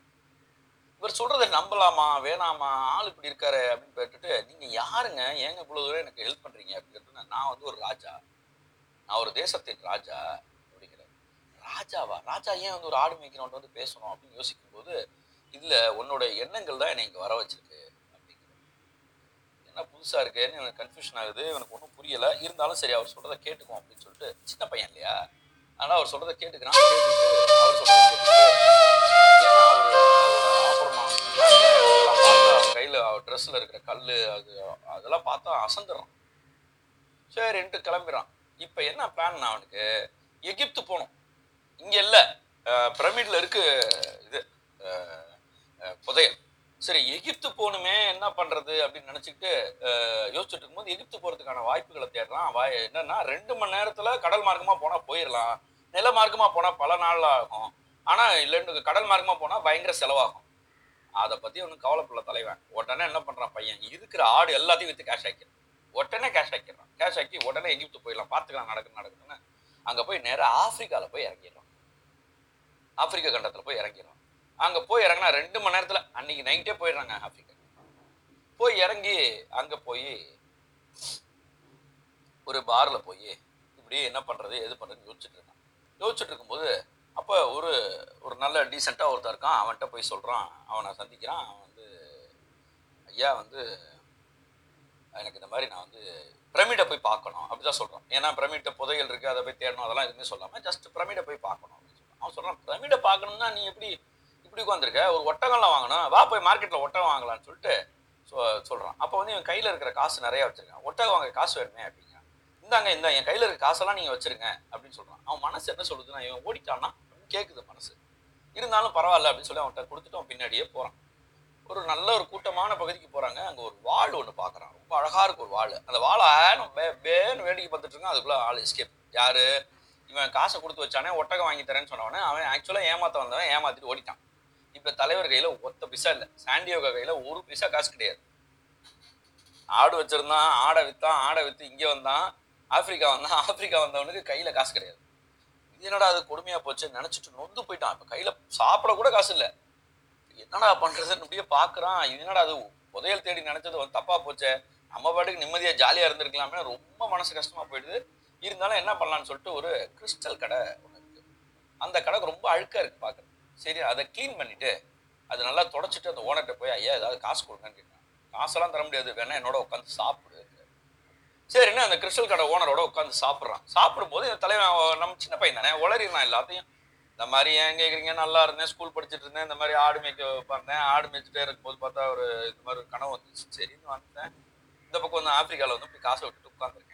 Speaker 1: இவர் சொல்கிறத நம்பலாமா வேணாமா ஆள் இப்படி இருக்காரு அப்படின்னு கேட்டுட்டு நீங்க யாருங்க? ஏங்க இவ்வளவு தூரம் எனக்கு ஹெல்ப் பண்றீங்க அப்படின்னு நான் வந்து ஒரு ராஜா. நான் ஒரு தேசத்தின் ராஜா. ராஜாவா? ராஜா ஏன் வந்து ஒரு ஆடு மேய்க்கிறவன் வந்து பேசணும் அப்படின்னு யோசிக்கும் போது இல்ல உன்னோட எண்ணங்கள் தான் என்னை இங்கே வர வச்சிருக்கு அப்படிங்கிறார் என்ன புதுசா இருக்கேன்னு எனக்கு கன்ஃபியூஷன் ஆகுது. எனக்கு ஒன்றும் புரியல. இருந்தாலும் சரி அவர் சொல்கிறத கேட்டுக்குவோம் அப்படின்னு சொல்லிட்டு சின்ன பையன் இல்லையா? ஆனா அவர் சொல்கிறத கேட்டுக்கிறான். கேட்டுட்டு அவர் சொல்றதை கேட்டுட்டு ஏன்னா அவர் கையில அவர் ட்ரெஸ்ல இருக்கிற கல்லு அது அதெல்லாம் பார்த்தா அசந்துடுறான். சரின்ட்டு கிளம்பிடுறான். இப்போ என்ன பிளான் அவனுக்கு? எகிப்து போகணும். இங்க இல்ல. பிரமிட்ல இருக்கு இது. புதையல். சரி எகிப்து போகணுமே என்ன பண்றது அப்படின்னு நினச்சிக்கிட்டு யோசிச்சுட்டு இருக்கும்போது எகிப்து போறதுக்கான வாய்ப்புகளை தேடுறான் வாய் என்னன்னா ரெண்டு மணி நேரத்துல கடல் மார்க்கமா போனா போயிடலாம் நில மார்க்கமா போனா பல நாள் ஆகும். ஆனா இல்லைன்னு கடல் மார்க்கமா போனா பயங்கர செலவாகும். அதை பத்தி ஒன்றும் கவலைப்படல தலைவன். உடனே என்ன பண்றான் பையன்? இருக்கிற ஆடு எல்லாத்தையும் வித்து கேஷ் ஆக்கிடுறான் உடனே கேஷ் ஆக்கிடுறான். கேஷ் ஆக்கி உடனே எகிப்து போயிடலாம். பார்த்துக்கலாம் நடக்கு நடக்குதுன்னு. அங்க போய் நேராக ஆப்பிரிக்கால போய் இறங்கிடுறான். ஆப்பிரிக்க கண்டத்தில் போய் இறங்கிடும் அங்கே போய் இறங்கினா ரெண்டு மணி நேரத்தில் அன்னைக்கு நைட்டே போயிடுறாங்க ஆப்பிரிக்கா. போய் இறங்கி அங்கே போய் ஒரு பாரில் போய் இப்படி என்ன பண்றது எது பண்றதுன்னு யோசிச்சுட்டு இருக்கான் யோசிச்சுட்டு இருக்கும்போது அப்போ ஒரு ஒரு நல்ல டீசெண்டாக ஒருத்தர் இருக்கான். அவன்கிட்ட போய் சொல்கிறான் அவனை சந்திக்கிறான். அவன் வந்து ஐயா வந்து எனக்கு இந்த மாதிரி நான் வந்து பிரமிடை போய் பார்க்கணும். அப்படி தான் சொல்கிறான் ஏன்னா பிரமிட்ட புதையல் இருக்குது அதை போய் தேடணும் அதெல்லாம் எதுவுமே சொல்லாமல் ஜஸ்ட் பிரமிடை போய் பார்க்கணும். அவன் சொல்கிறான் பிரமிடை பார்க்கணும்னா நீ எப்படி இப்படி உட்காந்துருக்க ஒரு ஒட்டகம்லாம் வாங்கணும். வா போய் மார்க்கெட்டில் ஒட்டகம் வாங்கலாம்னு சொல்லிட்டு சொ சொல்கிறான் அப்போ வந்து இவன் கையில் இருக்கிற காசு நிறையா வச்சிருக்கான். ஒட்டகம் வாங்க காசு வேணுமே அப்படிங்க. இந்தாங்க இந்த என் கையில் இருக்க காசெல்லாம் நீங்கள் வச்சுருங்க அப்படின்னு சொல்கிறான் அவன் மனசு என்ன சொல்லுதுன்னா இவன் ஓடிட்டான்னா கேட்குது மனசு. இருந்தாலும் பரவாயில்ல அப்படின்னு சொல்லி அவன்கிட்ட கொடுத்துட்டு அவன் பின்னாடியே போகிறான் ஒரு நல்ல ஒரு கூட்டமான பகுதிக்கு போகிறாங்க அங்கே ஒரு வாள் ஒன்று பார்க்குறான் ரொம்ப அழகாக இருக்கு ஒரு வாள் அந்த வாழை நம்ம பேன்னு வேடிக்கை பார்த்துட்டு இருக்கான். அதுக்குள்ளே ஆள் எஸ்கேப் யாரு? இவன் காசை கொடுத்து வச்சானே ஒட்டகம் வாங்கி தரேன்னு சொன்னவனே அவன் ஆக்சுவலாக ஏமாத்த வந்தவன் ஏமாத்திட்டு ஓடிட்டான். இப்போ தலைவர் கையில் ஒத்த பிசா இல்லை. சாண்டியோகா கையில் ஒரு பிசா காசு கிடையாது. ஆடு வச்சிருந்தான் ஆடை விற்றான் ஆடை விற்று இங்கே வந்தான் ஆப்பிரிக்கா வந்தான் ஆப்பிரிக்கா வந்தவனுக்கு கையில் காசு கிடையாது. இது என்னடா அது கொடுமையாக போச்சு நினச்சிட்டு நொந்து போயிட்டான். இப்போ கையில் சாப்பிட கூட காசு இல்லை. என்னடா பண்ணுறதுன்னு அப்படியே பார்க்குறான் இது என்னடா அது புதையல் தேடி நினச்சது தப்பாக தப்பா போச்சே. நம்ம பாட்டுக்கு நிம்மதியாக ஜாலியாக இருந்திருக்கலாமே. ரொம்ப மனசு கஷ்டமாக போயிடுது. இருந்தாலும் என்ன பண்ணலான்னு சொல்லிட்டு ஒரு கிறிஸ்டல் கடை ஒன்று இருக்கு. அந்த கடை ரொம்ப அழுக்காக இருக்கு பார்க்குறது சரி அதை க்ளீன் பண்ணிட்டு அது நல்லா தொடச்சிட்டு அந்த ஓனர்கிட்ட போய் ஐயா ஏதாவது காசு கொடுங்கன்னு கேட்டேன். காசெல்லாம் தர முடியாது. வேணா என்னோட உட்காந்து சாப்பிடு. சரின்னு அந்த கிறிஸ்டல் கடை ஓனரோட உட்காந்து சாப்பிட்றான். சாப்பிடும்போது இந்த தலைவன் நம்ம சின்ன பையன் தானே உளறினான் எல்லாத்தையும். இந்த மாதிரி ஏன் கேட்குறீங்க நல்லா இருந்தேன் ஸ்கூல் படிச்சுட்டு இருந்தேன். இந்த மாதிரி ஆடு மேய்க்க பார்த்தேன் ஆடு மேய்ச்சிட்டே இருக்கும்போது பார்த்தா ஒரு இது மாதிரி ஒரு கனவு வந்துச்சு. சரின்னு வந்தேன் இந்த பக்கம் வந்து ஆப்பிரிக்காவில் வந்து இப்படி காசை விட்டுட்டு உட்காந்துருக்கேன்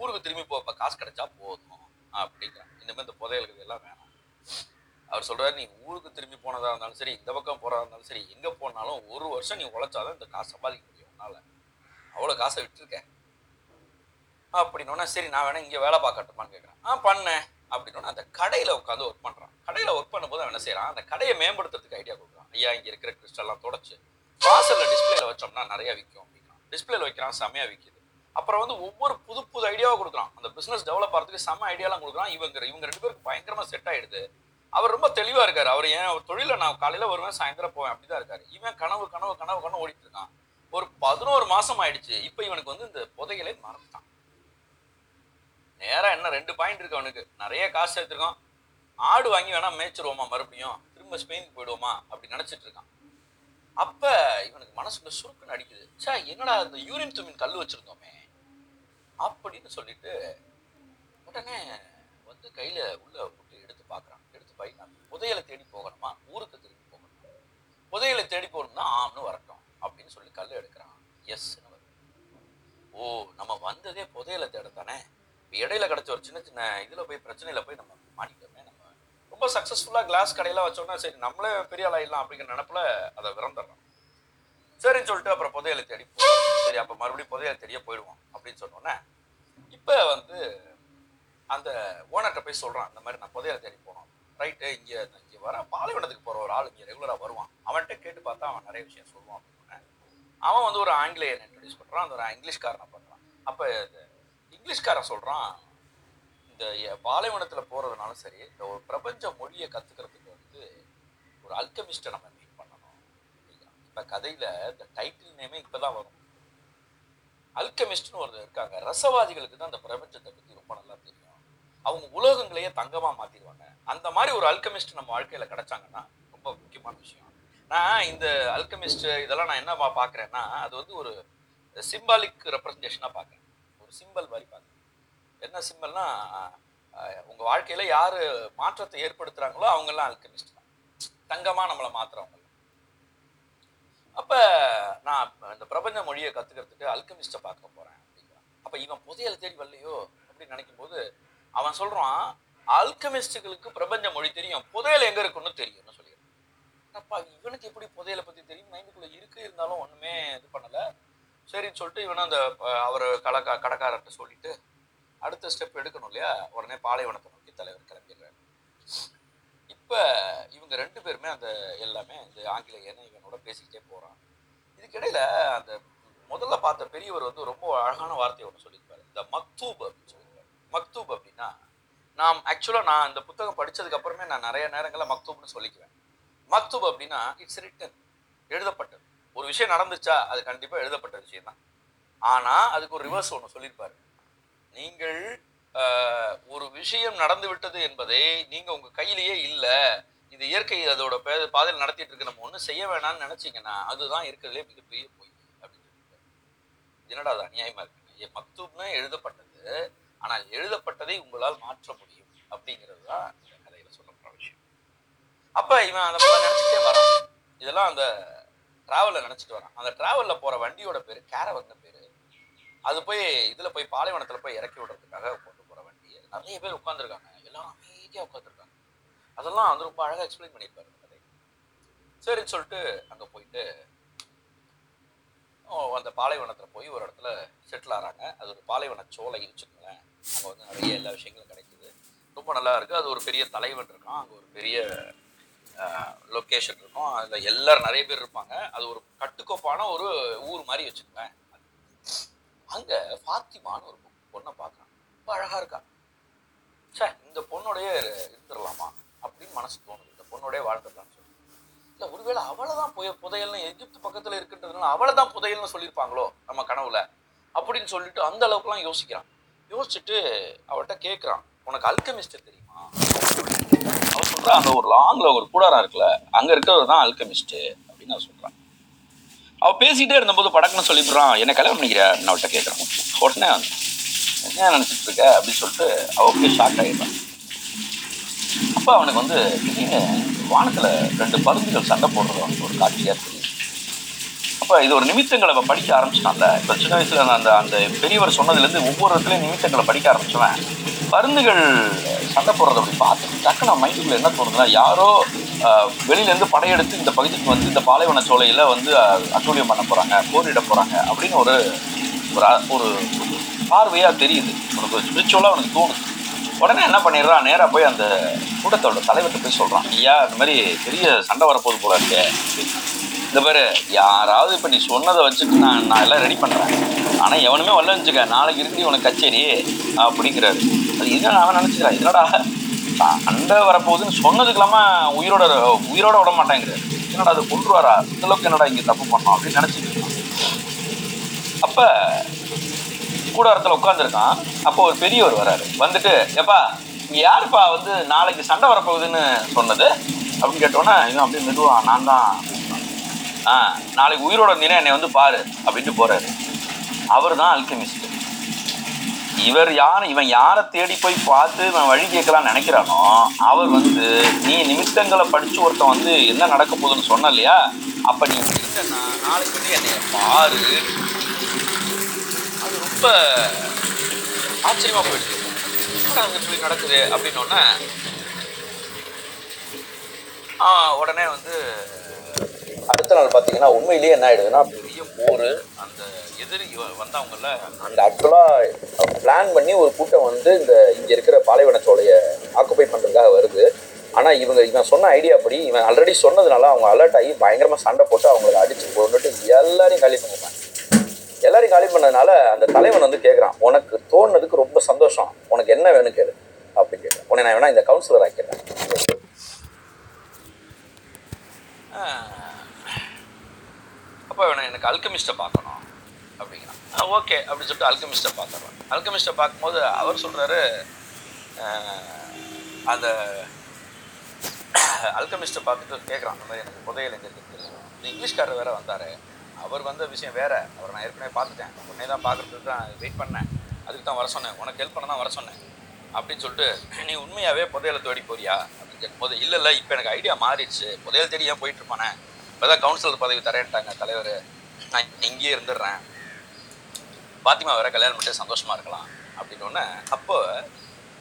Speaker 1: ஊருக்கு திரும்பி போப்ப இப்போ காசு கிடைச்சா போதும் அப்படிங்கிறான் இந்த இந்த புதையலுக்கு எல்லாம் வேணாம். அவர் சொல்றாரு நீ ஊருக்கு திரும்பி போனதா இருந்தாலும் சரி இந்த பக்கம் போறதா இருந்தாலும் சரி எங்க போனாலும் ஒரு வருஷம் நீ உழைச்சாதான் இந்த காசு சம்பாதிக்க முடியும் உன்னால. அவ்வளோ காசை விட்டுருக்கேன் அப்படின்னோன்னா சரி நான் வேணா இங்கே வேலை பார்க்கட்டுமான்னு கேட்குறேன் ஆ பண்ணேன் அப்படின்னோன்னா அந்த கடையில் உட்காந்து ஒர்க் பண்ணுறான் கடையில் ஒர்க் பண்ணும்போது அவன் என்ன செய்கிறான் அந்த கடையை மேம்படுத்துறதுக்கு ஐடியா கொடுக்குறான். ஐயா இங்கே இருக்கிற கிறிஸ்டல்லாம் தொடச்சு வாசலில் டிஸ்பிளேல வச்சோம்னா நிறையா விற்கும் அப்படின்னா டிஸ்பிளேல வைக்கிறான் செமையாக விற்கிது அப்புறம் வந்து ஒவ்வொரு புது புது ஐடியாவை கொடுக்குறான் அந்த பிசினஸ் டெவலப் ஆகிறதுக்கு செம்ம ஐடியாலாம் கொடுக்குறான் இவங்க இவங்க ரெண்டு பேருக்கு பயங்கரமாக செட் ஆயிடுது. அவர் ரொம்ப தெளிவாக இருக்கார். அவர் ஏன் அவர் தொழிலில் நான் காலையில் வருவேன் சாயந்தரம் போவேன் அப்படிதான் இருக்காரு. இவன் கனவு கனவு கனவு கனவு ஓடிட்டு இருக்கான். ஒரு பதினோரு மாதம் ஆயிடுச்சு. இப்போ இவனுக்கு வந்து இந்த புதையலை மறந்துட்டான். நேராக என்ன ரெண்டு பாயிண்ட் இருக்கு அவனுக்கு. நிறைய காசு சேர்த்துருக்கான் ஆடு வாங்கி வேணா மேய்ச்சிருவோமா மறுபடியும்? திரும்ப ஸ்பெயினுக்கு போயிடுவோமா? அப்படி நினச்சிட்டு இருக்கான். அப்போ இவனுக்கு மனசுக்குள்ள சுருக்குன்னு அடிக்குது. சே என்னடா இந்த யூரின் துமின் கல் வச்சுருந்தோமே? அப்படின்னு சொல்லிட்டு உடனே வந்து கையில உள்ள போட்டு எடுத்து பார்க்குறான் எடுத்து பையன் புதையலை தேடி போகணுமா? ஊருக்கு திரும்பி போகணுமா? புதையலை தேடி போகணும்னா ஆம்னு வரட்டும் அப்படின்னு சொல்லி கல் எடுக்கிறான். எஸ் ஓ நம்ம வந்ததே புதையலை தேட தானே இப்போ இடையில கிடைச்ச ஒரு சின்ன சின்ன இதுல போய் பிரச்சனையில போய் நம்ம மாட்டிட்டோமே நம்ம. ரொம்ப சக்சஸ்ஃபுல்லா கிளாஸ் கடையெல்லாம் வச்சோம்னா சரி நம்மளே பெரிய ஆளாயிடலாம் அப்படிங்கிற நினப்புல அதை விறந்துடுறோம் சரின்னு சொல்லிட்டு அப்புறம் புதையலை தேடி சரி அப்போ மறுபடியும் புதையலை தேடியே போயிடுவோம் அப்படின்னு சொன்னோன்னே இப்போ வந்து அந்த ஓனர்கிட்ட போய் சொல்கிறான் இந்த மாதிரி நான் புதையலை தேடி போனோம். ரைட்டு இங்கே இங்கே வர பாலைவனத்துக்கு போகிற ஒரு ஆள் இங்கே ரெகுலராக வருவான். அவன்கிட்ட கேட்டு பார்த்தா அவன் நிறைய விஷயம் சொல்லுவான் அப்படின்னு அவன் வந்து ஒரு ஆங்கிலேயன் இன்ட்ரடியூஸ் பண்ணுறான் அந்த ஒரு இங்கிலீஷ்காரனை பண்ணுறான் அப்போ இந்த இங்கிலீஷ்காரன் சொல்கிறான் இந்த பாலைவனத்தில் போகிறதுனாலும் சரி இந்த ஒரு பிரபஞ்ச மொழியை கற்றுக்கிறதுக்கு வந்து ஒரு அல்கமிஸ்ட்டை நம்ம அப்படிங்கிறான். இப்ப கதையில இந்த டைட்டில் நேமே இப்பதான் வரும். அல்கமிஸ்ட்னு ஒரு இருக்காங்க. ரசவாதிகளுக்கு தான் அந்த பிரபஞ்சத்தை பத்தி ரொம்ப நல்லா தெரியும். அவங்க உலோகங்களையே தங்கமா மாத்திடுவாங்க. அந்த மாதிரி ஒரு அல்கமிஸ்ட் நம்ம வாழ்க்கையில கிடைச்சாங்கன்னா ரொம்ப முக்கியமான விஷயம். நான் இந்த அல்கமிஸ்ட் இதெல்லாம் நான் என்ன பாக்குறேன்னா அது வந்து ஒரு சிம்பாலிக் ரெப்ரசன்டேஷனா பாக்குறேன் ஒரு சிம்பல் மாதிரி பாக்குறேன் என்ன சிம்பல்னா உங்க வாழ்க்கையில யாரு மாற்றத்தை ஏற்படுத்துறாங்களோ அவங்க எல்லாம் அல்கமிஸ்ட் தான். தங்கமா நம்மளை மாத்துறவங்க. அப்போ நான் இந்த பிரபஞ்ச மொழியை கற்றுக்கிறதுக்கு அல்கமிஸ்ட்டை பார்க்க போகிறேன் அப்படிங்கிறான். அப்போ இவன் புதையலை தேடி வரலையோ அப்படின்னு நினைக்கும் போது அவன் சொல்கிறான் அல்கமிஸ்டுகளுக்கு பிரபஞ்ச மொழி தெரியும் புதையல் எங்கே இருக்குன்னு தெரியும்னு சொல்லிடுறான். அப்பா இவனுக்கு எப்படி புதையலை பற்றி தெரியும்? மைண்டுக்குள்ளே இருக்கு இருந்தாலும் ஒன்றுமே இது பண்ணலை. சரின்னு சொல்லிட்டு இவனும் அந்த அவர் கடக்கா கடைக்காரர்கிட்ட சொல்லிட்டு அடுத்த ஸ்டெப் எடுக்கணும் இல்லையா? உடனே பாலைவனத்தை நோக்கி தலைவர் கிளம்பிடுறாரு. இப்போ இவங்க ரெண்டு பேருமே அந்த எல்லாமே இந்த ஆங்கிலேயனை இவனோட பேசிக்கிட்டே போகிறான் இதுக்கிடையில் அந்த முதல்ல பார்த்த பெரியவர் வந்து ரொம்ப அழகான வார்த்தையை ஒன்று சொல்லியிருப்பாரு. இந்த மக்தூப் அப்படின்னு சொல்லியிருப்பாரு. மக்தூப் அப்படின்னா நாம் ஆக்சுவலாக நான் இந்த புத்தகம் படித்ததுக்கப்புறமே நான் நிறைய நேரங்களில் மக்தூப்னு சொல்லிக்குவேன். மக்தூப் அப்படின்னா இட்ஸ் ரிட்டன் எழுதப்பட்டது. ஒரு விஷயம் நடந்துச்சா அது கண்டிப்பாக எழுதப்பட்ட விஷயம் தான் ஆனால் அதுக்கு ஒரு ரிவர்ஸ் ஒன்று சொல்லியிருப்பாரு. நீங்கள் ஒரு விஷயம் நடந்து விட்டது என்பதை நீங்க உங்க கையிலேயே இல்லை. இது இயற்கை அதோட பே- பாதையில் நடத்திட்டு இருக்கு. நம்ம ஒன்றும் செய்ய வேணாம்னு நினைச்சீங்கன்னா அதுதான் இருக்கிறதுலே மிகப்பெரிய பொய் அப்படின்னு என்னடா அது அநியாயமா இருக்கு? மக்தூப்னு எழுதப்பட்டது. ஆனால் எழுதப்பட்டதை உங்களால் மாற்ற முடியும் அப்படிங்கிறது தான் இந்த கதையில சொல்லப்படுற விஷயம். அப்ப இவன் அந்த மாதிரி நினைச்சிட்டே வரான். இதெல்லாம் அந்த ட்ராவலில் நினச்சிட்டு வரான். அந்த ட்ராவலில் போகிற வண்டியோட பேர் கேரவன் பேர். அது போய் இதில் போய் பாலைவனத்தில் போய் இறக்கி விடுறதுக்காக கொண்டு நிறைய பேர் உட்காந்துருக்காங்க எல்லாரும் அமைதியாக உட்காந்துருக்காங்க அதெல்லாம் வந்து ரொம்ப அழகாக எக்ஸ்பிளைன் பண்ணியிருப்பாரு கதை சரின்னு சொல்லிட்டு அங்கே போயிட்டு அந்த பாலைவனத்தில் போய் ஒரு இடத்துல செட்டில் ஆகிறாங்க அது ஒரு பாலைவன சோலை வச்சுக்கோங்களேன். அங்கே வந்து நிறைய எல்லா விஷயங்களும் கிடைக்குது. ரொம்ப நல்லா இருக்குது அது ஒரு பெரிய தலைவன் இருக்கும் அங்கே ஒரு பெரிய லொக்கேஷன் இருக்கும். அதில் எல்லாரும் நிறைய பேர் இருப்பாங்க. அது ஒரு கட்டுக்கோப்பான ஒரு ஊர் மாதிரி வச்சுக்கோங்களேன். அங்கே ஃபாத்திமான்னு ஒரு பொண்ணை பார்க்குறான். ரொம்ப அழகாக இருக்கான் ச்சே இந்த பொண்ணுடைய இருந்துடலாமா அப்படின்னு மனசு தோணுது. இந்த பொண்ணுடைய வாழ்ந்துடலாம்னு சொல்லி இல்ல ஒருவேளை அவளை தான் புய புதையல்னு எகிப்து பக்கத்துல இருக்கின்றதுனால அவளை தான் புதையல்னு சொல்லியிருப்பாங்களோ நம்ம கனவுல அப்படின்னு சொல்லிட்டு அந்த அளவுக்குலாம் யோசிக்கிறான். யோசிச்சுட்டு அவள்கிட்ட கேட்குறான் உனக்கு அல்கமிஸ்ட் தெரியுமா? அவர் சொல்கிறான் அந்த ஒரு லாங்ல ஒரு கூடாரம் இருக்குல்ல அங்க இருக்கிறவர் தான் அல்கமிஸ்ட் அப்படின்னு அவ சொல்றான். அவ பேசிட்டே இருந்தபோது படக்குன்னு சொல்லிடுறான் என்ன கல்யாணம் பண்ணிக்கிற அப்படின்னு அவள்கிட்ட கேட்குறான் உடனே என்ன நினச்சிட்டு இருக்க அப்படின்னு சொல்லிட்டு அவ ஷாக் ஆகிடுறான் அப்போ அவனுக்கு வந்து திடீர்னு வானத்தில் ரெண்டு பருந்துகள் சண்டை போடுறது அவனுக்கு ஒரு காட்சியாக தெரியுது. அப்போ இது ஒரு நிமித்தங்களை படிக்க ஆரம்பிச்சிட்டான்ல. இப்போ சின்ன வயசுல நான் அந்த அந்த பெரியவர் சொன்னதுலேருந்து ஒவ்வொரு இடத்துலையும் நிமித்தங்களை படிக்க ஆரம்பிச்சவன். பருந்துகள் சண்டை போடுறத அப்படி பார்த்துட்டு டக்குனு நான் மைண்டுக்குள்ள என்ன தோணுதுன்னா யாரோ வெளியிலேருந்து படையெடுத்து இந்த பகுதிக்கு வந்து இந்த பாலைவன சோலையில் வந்து அட்டூழியம் பண்ண போகிறாங்க போரிட போகிறாங்க அப்படின்னு ஒரு ஒரு பார்வையாக தெரியுது. உனக்கு ஸ்பிரிச்சுவலாக அவனுக்கு தோணுது. உடனே என்ன பண்ணிடுறான்? நேராக போய் அந்த கூட்டத்தோட தலைவர்கிட்ட போய் சொல்கிறான் ஐயா இந்த மாதிரி பெரிய சண்டை வரப்போகுது போல இருக்கே. இந்த பேர் யாராவது இப்போ நீ சொன்னதை வச்சுட்டு நான் நான் எல்லாம் ரெடி பண்ணுறேன் ஆனால் எவனுமே வரல வச்சுக்க. நாளைக்கு இருக்கு உனக்கு கச்சேரி. அப்படிங்கிறாரு. அது இதுதான் அவன் நினச்சிக்கிறான் என்னடா சண்டை வரப்போகுதுன்னு சொன்னதுக்கெல்லாமா உயிரோட உயிரோட விட மாட்டேங்கிறாரு. என்னடா அது கொண்டுருவாரா இந்த அளவுக்கு என்னடா இங்கே தப்பு பண்ணோம்? அப்படின்னு நினச்சிக்கிறான் அப்போ கூடாரத்தில் உட்காந்துருக்கான் அப்போ ஒரு பெரியவர் வராரு. வந்துட்டு எப்பா இங்கே யாருப்பா வந்து நாளைக்கு சண்டை வரப்போகுதுன்னு சொன்னது? அப்படின்னு கேட்டோன்னே இவன் அப்படியே மெதுவான் நான் தான். ஆ நாளைக்கு உயிரோட இருந்தீங்கன்னா என்னை வந்து பாரு அப்படின்ட்டு போகிறாரு அவர் தான் அல்கெமிஸ்ட். இவர் யார் இவன் யாரை தேடி போய் பார்த்து இவன் வழி கேட்கலான்னு நினைக்கிறானோ அவர் வந்து நீ நிமித்தங்களை படித்து ஒருத்தன் வந்து என்ன நடக்க போகுதுன்னு சொன்ன இல்லையா? அப்போ நீ நாளைக்கு வந்து என்னை பாரு. ரொம்ப ஆச்சரியமா போயிடுச்சு. என்னடா அங்க இப்படி நடக்குது அப்படின்னோடனே ஆ உடனே வந்து அடுத்த நாள் பார்த்தீங்கன்னா உண்மையிலேயே என்ன ஆயிடுதுன்னா பெரிய போர் அந்த எதிரி வந்தவங்கள அந்த ஆக்சுவலாக பிளான் பண்ணி ஒரு கூட்டம் வந்து இந்த இங்கே இருக்கிற பாலைவன சோலையை ஆக்குப்பை பண்ணுறதுக்காக வருது. ஆனால் இவங்க இவன் சொன்ன ஐடியா படி இவன் ஆல்ரெடி சொன்னதுனால அவங்க அலர்ட் ஆகி பயங்கரமாக சண்டை போட்டு அவங்களை அடிச்சு போட்டுட்டு எல்லாரையும் காலி பண்ணுவாங்க எல்லாரையும் காலி பண்ணதுனால அந்த தலைவன் வந்து கேட்குறான் உனக்கு தோணுனதுக்கு ரொம்ப சந்தோஷம். உனக்கு என்ன வேணும் கேளு. அப்படி கேட்டு உன்னை நான் வேணா இந்த கவுன்சிலர் ஆக்கிடுறேன் அப்போ வேணா எனக்கு அல்கமிஸ்ட்டை பார்க்கணும் அப்படிங்கிறான். ஓகே அப்படின்னு சொல்லிட்டு அல்கமிஸ்ட்டை பார்த்துறேன் அல்கமிஸ்ட்டை பார்க்கும்போது அவர் சொல்கிறாரு அந்த அல்கமிஸ்ட்டை பார்த்துட்டு கேட்குறான் அந்த மாதிரி எனக்கு புதையல் எங்கே இருக்குது இங்கிலீஷ்காரர் வேறு வந்தார். அவர் வந்த விஷயம் வேறு. அவர் நான் ஏற்கனவே பார்த்துட்டேன். உடனே தான் பார்க்குறதுக்கு தான் வெயிட் பண்ணேன். அதுக்கு தான் வர சொன்னேன். உனக்கு ஹெல்ப் பண்ண தான் வர சொன்னேன். அப்படின்னு சொல்லிட்டு நீ உண்மையாகவே புதையலை தேடி போறியா? அப்படின்னு கேட்கும்போது இல்லை இல்லை இப்போ எனக்கு ஐடியா மாறிடுச்சு. புதையல் தேடி ஏன் போயிட்டுருப்பானே இப்போ தான் கவுன்சிலர் பதவி தரேன்ட்டாங்க தலைவர். நான் இங்கேயே இருந்துடுறேன். பாத்திமா வேற கல்யாணம் பண்ணிட்டு சந்தோஷமாக இருக்கலாம். அப்படின்னு ஒன்று அப்போ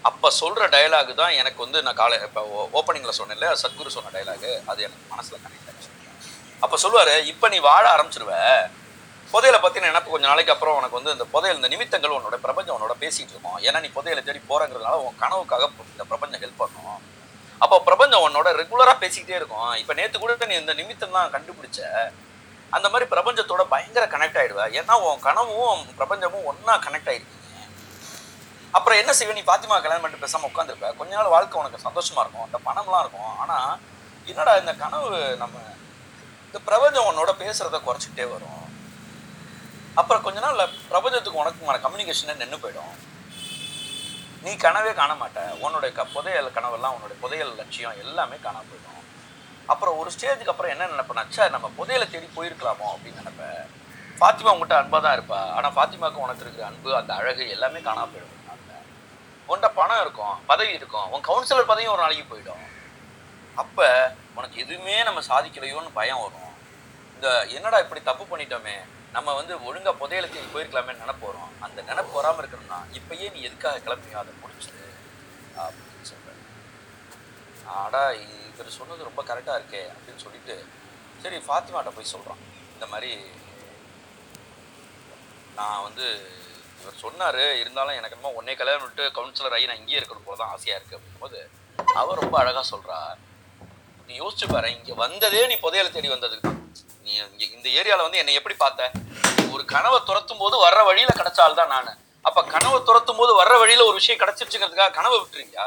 Speaker 1: அப்போ சொல்கிற டயலாக் தான் எனக்கு வந்து நான் காலை இப்போ ஓப்பனிங்கில் சொன்னேன்ல சத்குரு சொன்ன டயலாகு அது எனக்கு மனசில் கனெக்ட் ஆச்சு அப்போ சொல்லுவார் இப்போ நீ வாழ ஆரம்பிச்சிருவ. புதையலை பற்றின நினப்பு கொஞ்சம் நாளைக்கு அப்புறம் உனக்கு வந்து இந்த புதையல் இந்த நிமித்தங்கள் உன்னோட பிரபஞ்சம் உன்னோட பேசிகிட்டு இருக்கும். ஏன்னா நீ புதையலை தேடி போகிறங்கிறதுனால உன் கனவுக்காக இந்த பிரபஞ்சம் ஹெல்ப் பண்ணும். அப்போ பிரபஞ்சம் உன்னோட ரெகுலராக பேசிக்கிட்டே இருக்கும். இப்போ நேற்று கூட நீ இந்த நிமித்தம் தான் கண்டுபிடிச்ச. அந்த மாதிரி பிரபஞ்சத்தோட பயங்கர கனெக்ட் ஆகிடுவேன் ஏன்னா உன் கனவும் உன் பிரபஞ்சமும் ஒன்றா கனெக்ட் ஆகிருக்கீங்க அப்புறம் என்ன செய்வேன் நீ பாத்திமா கல்யாணம் பண்ணிட்டு பேசாமல் உட்காந்துருப்ப கொஞ்ச நாள் வாழ்க்கை உனக்கு சந்தோஷமாக இருக்கும். அந்த பணம்லாம் இருக்கும். ஆனால் என்னடா இந்த கனவு நம்ம இந்த பிரபஞ்சம் உன்னோட பேசுறத குறைச்சிக்கிட்டே வரும். அப்புறம் கொஞ்ச நாள் பிரபஞ்சத்துக்கு உனக்குமான கம்யூனிகேஷனே நின்று போயிடும். நீ கனவே காண மாட்ட. உன்னோட க புதையல் கனவெல்லாம் உன்னோட புதையல் லட்சியம் எல்லாமே காணாம போயிடும். அப்புறம் ஒரு ஸ்டேஜுக்கு அப்புறம் என்ன நினைப்பேன் நம்ம புதையலை தேடி போயிருக்கலாமோ அப்படின்னு நினைப்பேன் ஃபாத்திமா உங்கள்கிட்ட அன்பாக தான் இருப்பா. ஆனால் ஃபாத்திமாவுக்கு உனக்கு இருக்கிற அன்பு அந்த அழகு எல்லாமே காணாம போயிடும். உன்கிட்ட பணம் இருக்கும் பதவி இருக்கும் உன் கவுன்சிலர் பதவியும் ஒரு நாளைக்கு போயிடும். அப்போ உனக்கு எதுவுமே நம்ம சாதிக்கலையோன்னு பயம் வரும். இந்த என்னடா இப்படி தப்பு பண்ணிட்டோமே? நம்ம வந்து ஒழுங்கா புதையலுக்கு தேடி போயிருக்கலாமே நினைப்பு வரும். அந்த நினைப்பு வராமல் இருக்கணும்னா இப்பயே நீ எதுக்காக கிளம்பியோ அதை முடிச்சிடு அப்படின்னு சொல்கிறேன் ஆடா இவர் சொன்னது ரொம்ப கரெக்டாக இருக்கே அப்படின்னு சொல்லிட்டு சரி ஃபாத்திமாட்ட போய் சொல்கிறான் இந்த மாதிரி நான் வந்து இவர் சொன்னார் இருந்தாலும் எனக்கு என்னமோ ஒன்னே கல்யாணம் விட்டு கவுன்சிலர் ஆகி நான் இங்கேயே இருக்கணும் போல தான் ஆசையாக இருக்குது அப்படிங்கும்போது அவர் ரொம்ப அழகாக சொல்கிறா நீ யோசிச்சு பாரு இங்கே வந்ததே நீ புதையலை தேடி வந்ததுக்கு தான். நீ இங்கே இந்த ஏரியாவில் வந்து என்னை எப்படி பார்த்த? ஒரு கனவை துரத்தும் போது வர்ற வழியில் கிடைச்சால்தான் தான் நான். அப்போ கனவை துரத்தும் போது வர்ற வழியில் ஒரு விஷயம் கிடைச்சிருச்சுங்கிறதுக்காக கனவை விட்டுறீங்க.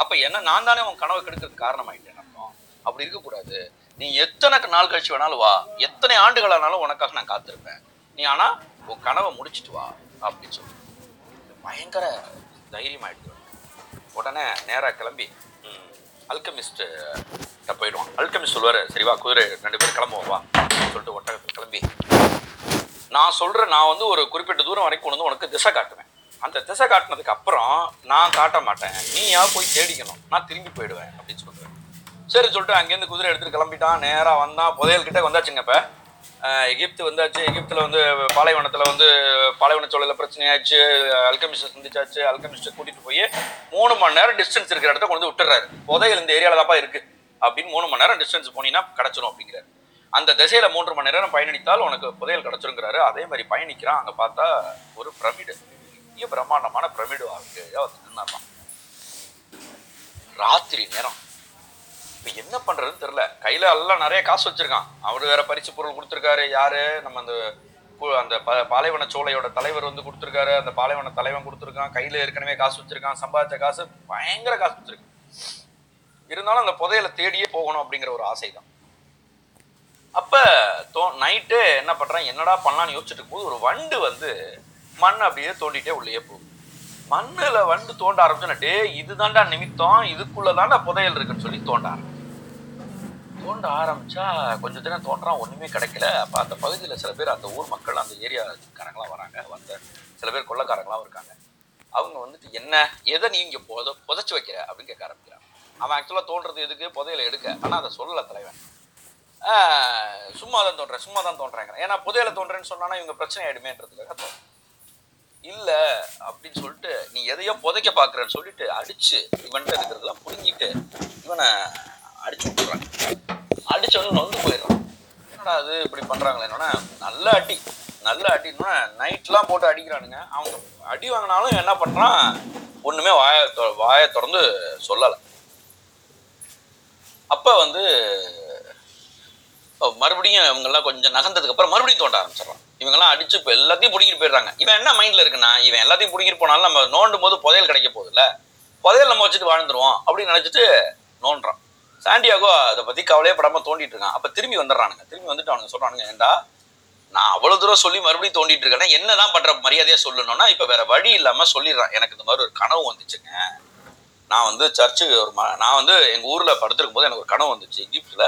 Speaker 1: அப்போ என்ன நான் தானே உன் கனவை கெடுக்கிறதுக்கு காரணமாயிட்டேன் அர்த்தம். அப்படி இருக்கக்கூடாது நீ எத்தனை நாள் கழிச்சு வேணாலும் வா. எத்தனை ஆண்டுகள் ஆனாலும் உனக்காக நான் காத்திருப்பேன். நீ ஆனா உன் கனவை முடிச்சிட்டு வா அப்படின்னு சொல்லி. பயங்கர தைரியமாயிடுது உடனே நேரா கிளம்பி அல்கமிஸ்ட் போயிடுவான் அல்கமிஸ்ட் சொல்லுவார் சரிவா குதிரை ரெண்டு பேரும் கிளம்புவோம் வா அப்படின்னு சொல்லிட்டு ஒட்டகத்தில் கிளம்பி. நான் சொல்கிறேன் நான் வந்து ஒரு குறிப்பிட்ட தூரம் வரைக்கும் கொண்டு வந்து உனக்கு திசை காட்டுவேன். அந்த திசை காட்டினதுக்கு அப்புறம் நான் காட்ட மாட்டேன். நீயா போய் தேடிக்கணும். நான் திரும்பி போயிடுவேன் அப்படின்னு சொல்லுவேன். சரி சொல்லிட்டு அங்கேருந்து குதிரை எடுத்துகிட்டு கிளம்பிட்டான். நேராக வந்தான். புதையல்கிட்ட வந்தாச்சுங்க இப்போ. எகிப்து வந்தாச்சு. எகிப்தில் வந்து பாலைவனத்தில் வந்து பாலைவன சோழல பிரச்சனையாச்சு. அல்கமிஸ்ட்டை சந்திச்சாச்சு. அல்கமிஸ்ட்டை கூட்டிட்டு போய் மூணு மணி நேரம் டிஸ்டன்ஸ் இருக்கிற இடத்த கொண்டு வந்து விட்டுறாரு. புதையல் இந்த ஏரியாவில் தான்ப்பா இருக்கு. அப்படின்னு மூணு மணி நேரம் டிஸ்டன்ஸ் போனீங்கன்னா கிடச்சிரும் அப்படிங்கிறாரு. அந்த திசையில மூன்று மணி நேரம் பயணித்தால் உனக்கு புதையல் கிடச்சிருங்கிறாரு. அதே மாதிரி பயணிக்கிறான். அங்கே பார்த்தா ஒரு பிரமிடு. பெரிய பிரம்மாண்டமான பிரமிடு அவருக்கு வந்து நின்னாராம் ராத்திரி நேரம். இப்போ என்ன பண்ணுறதுன்னு தெரில கையில் எல்லாம் நிறைய காசு வச்சுருக்கான். அவர் வேற பரிசு பொருள் கொடுத்துருக்காரு. யார்? நம்ம அந்த அந்த ப- பாலைவன சோலையோட தலைவர் வந்து கொடுத்துருக்காரு. அந்த பாலைவன தலைவன் கொடுத்துருக்கான். கையில் ஏற்கனவே காசு வச்சுருக்கான். சம்பாதிச்ச காசு பயங்கர காசு வச்சுருக்கு. இருந்தாலும் அந்த புதையலை தேடியே போகணும் அப்படிங்கிற ஒரு ஆசை தான் அப்போ தோ நைட்டு என்ன பண்ணுறான் என்னடா பண்ணலாம்னு யோசிச்சுட்டு இருக்கும்போது ஒரு வண்டு வந்து மண் அப்படியே தோண்டிட்டே உள்ளே போகுது. மண்ணில் வண்டு தோண்ட ஆரம்பிச்சோன்னா டே இதுதான்டா நிமித்தம். இதுக்குள்ளே தான்டா புதையல் இருக்குன்னு சொல்லி தோண்ட ஆரம்பிச்சு தோண்ட ஆரம்பித்தா கொஞ்ச தினம் தோன்றான் ஒன்றுமே கிடைக்கல. அப்போ அந்த பகுதியில் சில பேர் அந்த ஊர் மக்கள் அந்த ஏரியாக்காரங்களாம் வராங்க. வந்த சில பேர் கொள்ளக்காரங்களாம் இருக்காங்க. அவங்க வந்துட்டு என்ன? எதை நீ இங்கே புத புதைச்சி வைக்கிற? அப்படின்னு கேட்க ஆரம்பிக்கிறான் அவன் ஆக்சுவலாக தோன்றது எதுக்கு? புதையில எடுக்க. ஆனால் அதை சொல்லலை தலைவன். சும்மா தான் தோன்றேன் சும்மா தான் தோன்றாங்க ஏன்னா புதையில தோன்றேன்னு சொன்னானா இவங்க பிரச்சனை ஆயிடுமேன்றதுக்காக இல்லை அப்படின்னு சொல்லிட்டு நீ எதையோ புதைக்க பார்க்குறேன்னு சொல்லிட்டு அடிச்சு இவன்ட்டு இருக்கிறதெல்லாம் புரிஞ்சிட்டு இவனை அடிச்சு விட்டுறாங்க. அடிச்ச உடனே நொந்து போயிடும் என்னடா அது இப்படி பண்றாங்களே என்னன்னா நல்ல அடி. நல்ல அடின்னா நைட்லாம் போட்டு அடிக்கிறானுங்க. அவங்க அடி வாங்கினாலும் என்ன பண்றான்? ஒண்ணுமே வாய தொ- வாயை திறந்து சொல்லலை. அப்ப வந்து மறுபடியும் இவங்கெல்லாம் கொஞ்சம் நகர்ந்ததுக்கு அப்புறம் மறுபடியும் தோண்ட ஆரம்பிச்சிடறான். இவங்கெல்லாம் அடிச்சு இப்போ எல்லாத்தையும் பிடிக்கிட்டு போயிடுறாங்க. இவன் என்ன மைண்ட்ல இருக்குன்னா இவன் எல்லாத்தையும் பிடிக்கிட்டு போனாலும் நம்ம நோண்டும் போது புதையல் கிடைக்க போகுதுல்ல? புதையல் நம்ம வச்சுட்டு வாழ்ந்துருவோம் அப்படின்னு நினைச்சிட்டு நோண்டுறான். சாண்டியாகோ அதை பத்தி கவலையே படாம தோண்டிட்டு இருக்கான். அப்ப திரும்பி வந்துடுறானுங்க. திரும்பி வந்துட்டு அவனுங்க சொல்றானுங்க ஏண்டா நான் அவ்வளவு தூரம் சொல்லி மறுபடியும் தோண்டிட்டு இருக்கேன்னா என்னதான் பண்ற மரியாதையா சொல்லணும்னா இப்ப வேற வழி இல்லாம சொல்லிடுறான். எனக்கு இந்த மாதிரி ஒரு கனவு வந்துச்சுங்க. நான் வந்து சர்ச்சுக்கு ஒரு ம நான் வந்து எங்கள் ஊரில் படுத்திருக்கும் போது எனக்கு ஒரு கனவு வந்துச்சு. எகிப்தில்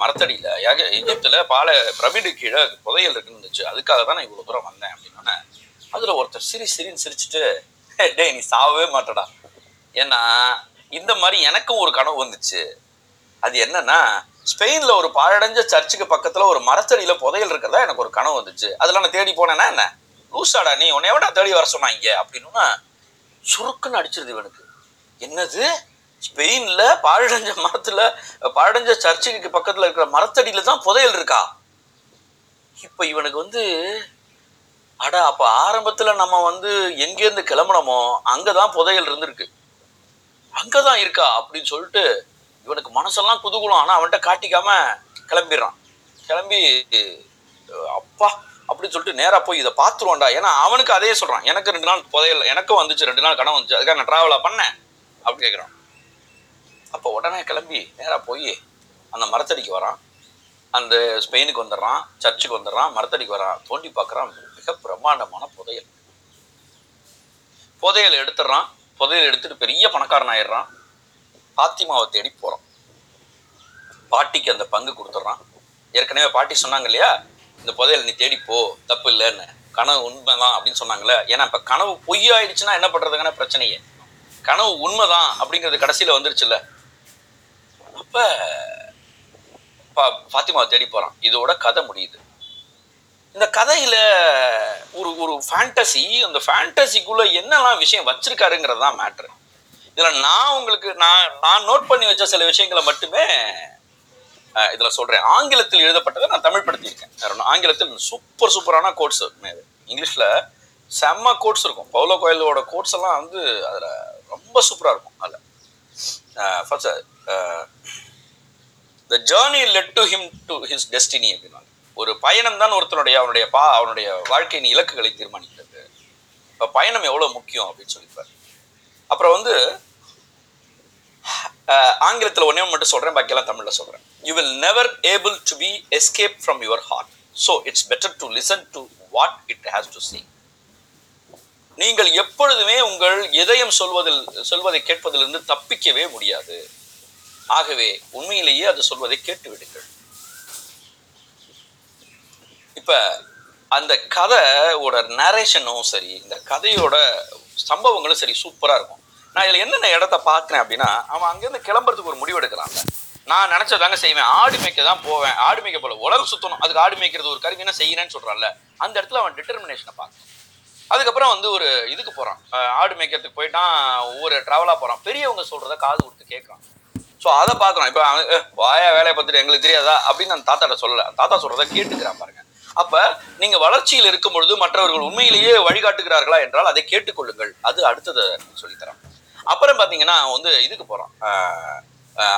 Speaker 1: மரத்தடியில் யாக எகிப்தில் பாலை பிரமிடு கீழே புதையல் இருக்குன்னு இருந்துச்சு. அதுக்காக தான் நான் இவ்வளோ தூரம் வந்தேன் அப்படின்னோடனே அதில் ஒருத்தர் சிரி சிரின்னு சிரிச்சுட்டு டேய் நீ சாவவே மாட்டடா. ஏன்னா இந்த மாதிரி எனக்கும் ஒரு கனவு வந்துச்சு. அது என்னன்னா ஸ்பெயினில் ஒரு பாழடைஞ்ச சர்ச்சுக்கு பக்கத்தில் ஒரு மரத்தடியில் புதையல் இருக்கிறதா எனக்கு ஒரு கனவு வந்துச்சு. அதில் நான் தேடி போனேன்னா என்ன? லூசாடா நீ உன்னை விட தேடி வர சொன்னாங்க? அப்படின்னா சுருக்குன்னு அடிச்சிருது இவனுக்கு. என்னது? ஸ்பெயினில் பாழடைஞ்ச மரத்தில் பாழடைஞ்ச சர்ச்சுக்கு பக்கத்தில் இருக்கிற மரத்தடியில் தான் புதையல் இருக்கா? இப்போ இவனுக்கு வந்து அட அப்போ ஆரம்பத்தில் நம்ம வந்து எங்கேருந்து கிளம்புனோமோ அங்கே தான் புதையல் இருந்திருக்கு. அங்கதான் இருக்கா? அப்படின்னு சொல்லிட்டு இவனுக்கு மனசெல்லாம் குதுகுலம். ஆனால் அவன்கிட்ட காட்டிக்காம கிளம்பிடுறான். கிளம்பி அப்பா அப்படின்னு சொல்லிட்டு நேராக போய் இதை பார்த்துருவான்டா ஏன்னா அவனுக்கு அதே சொல்கிறான் எனக்கு ரெண்டு நாள் புதையல் எனக்கும் வந்துச்சு ரெண்டு நாள் கடன் வந்துச்சு அதுக்காக நான் ட்ராவலாக பண்ணேன் அப்படின்னு கேட்குறான் அப்போ உடனே கிளம்பி நேராக போய் அந்த மரத்தடிக்கு வரான். அந்த ஸ்பெயினுக்கு வந்துடுறான் சர்ச்சுக்கு வந்துடுறான் மரத்தடிக்கு வரான் தோண்டி பார்க்குறான். மிக பிரம்மாண்டமான புதையல். புதையல் எடுத்துடுறான். புதையல் எடுத்துட்டு பெரிய பணக்காரன் ஆயிடுறான். பாத்திமாவை தேடி போகிறோம் பாட்டிக்கு அந்த பங்கு கொடுத்துட்றான் ஏற்கனவே பாட்டி சொன்னாங்க இல்லையா? இந்த புதையல் நீ தேடி போ தப்பு இல்லைன்னு. கனவு உண்மைதான் அப்படின்னு சொன்னாங்கல்ல? ஏன்னா இப்போ கனவு பொய்யாயிடுச்சுன்னா என்ன பண்ணுறதுக்கான பிரச்சனையே? கனவு உண்மைதான் அப்படிங்கிறது கடைசியில் வந்துருச்சுல்ல? அப்போ பா ஃபாத்திமாவை தேடி போகிறான் இதோட கதை முடியுது. இந்த கதையில் ஒரு ஒரு ஃபேண்டசி அந்த ஃபேண்டசிக்குள்ளே என்னெல்லாம் விஷயம் வச்சுருக்காருங்கிறது தான் மேட்ரு இதுல நான் உங்களுக்கு நான் நான் நோட் பண்ணி வச்ச சில விஷயங்களை மட்டுமே இதுல சொல்றேன். ஆங்கிலத்தில் எழுதப்பட்டதை நான் தமிழ் படுத்தியிருக்கேன் ஆங்கிலத்தில் சூப்பர் சூப்பரான கோட்ஸ் இங்கிலீஷ்ல செம்ம கோட்ஸ் இருக்கும். பவுலோ கோயிலோட கோட்ஸ் எல்லாம் வந்து அதுல ரொம்ப சூப்பரா இருக்கும். அதுல. The journey led to him to his destiny அப்படின்னாங்க ஒரு பயணம் தான் ஒருத்தனுடைய அவனுடைய பா அவனுடைய வாழ்க்கையின் இலக்குகளை தீர்மானிக்கிறது. இப்போ பயணம் எவ்வளோ முக்கியம் அப்படின்னு சொல்லிப்பார். அப்புறம் வந்து ஆங்கிலத்தில் ஒன்றே மட்டும் சொல்கிறேன் பாக்கியெல்லாம் தமிழில் சொல்கிறேன் you will never able to be escape from your heart so it's better to listen to what it has to see நீங்கள் எப்பொழுதுமே உங்கள் இதயம் சொல்வதில் சொல்வதை கேட்பதிலிருந்து தப்பிக்கவே முடியாது. ஆகவே உண்மையிலேயே அது சொல்வதை கேட்டு விடுங்கள். இப்ப அந்த கதையோட நரேஷனும் சரி இந்த கதையோட சம்பவங்களும் சரி சூப்பரா இருக்கும். நான் இதில் என்னென்ன இடத்த பார்க்குறேன் அப்படின்னா அவன் அங்கேருந்து கிளம்புறதுக்கு ஒரு முடிவு எடுக்கிறான்ல நான் நினச்சதாங்க செய்வேன். ஆடு மேய்க்க தான் போவேன். ஆடு மேய்க்க போல உலகம் சுத்தணும். அதுக்கு ஆடு மேய்க்கிறது ஒரு கருவினா செய்யறேன்னு சொல்கிறான்ல அந்த இடத்துல அவன் டிட்டர்மினேஷனை பார்க்க அதுக்கப்புறம் வந்து ஒரு இதுக்கு போகிறான் ஆடு மேய்க்கிறதுக்கு போயிட்டான் ஒவ்வொரு ட்ராவலாக போகிறான் பெரியவங்க சொல்கிறத காது கொடுத்து கேட்குறான். ஸோ அதை பார்க்குறான். இப்போ "ஏ, வாயா வேலையை பார்த்துட்டு எங்களுக்கு தெரியாதா? அப்படின்னு அந்த தாத்தாட்ட சொல்லலை. தாத்தா சொல்கிறத கேட்டுக்கிறான் பாருங்க. அப்ப நீங்க வளர்ச்சியில் இருக்கும் பொழுது மற்றவர்கள் உண்மையிலேயே வழிகாட்டுகிறார்களா என்றால் அதை கேட்டுக்கொள்ளுங்கள். அது அடுத்ததை சொல்லித்தரான். அப்புறம் பாத்தீங்கன்னா வந்து இதுக்கு போறான்.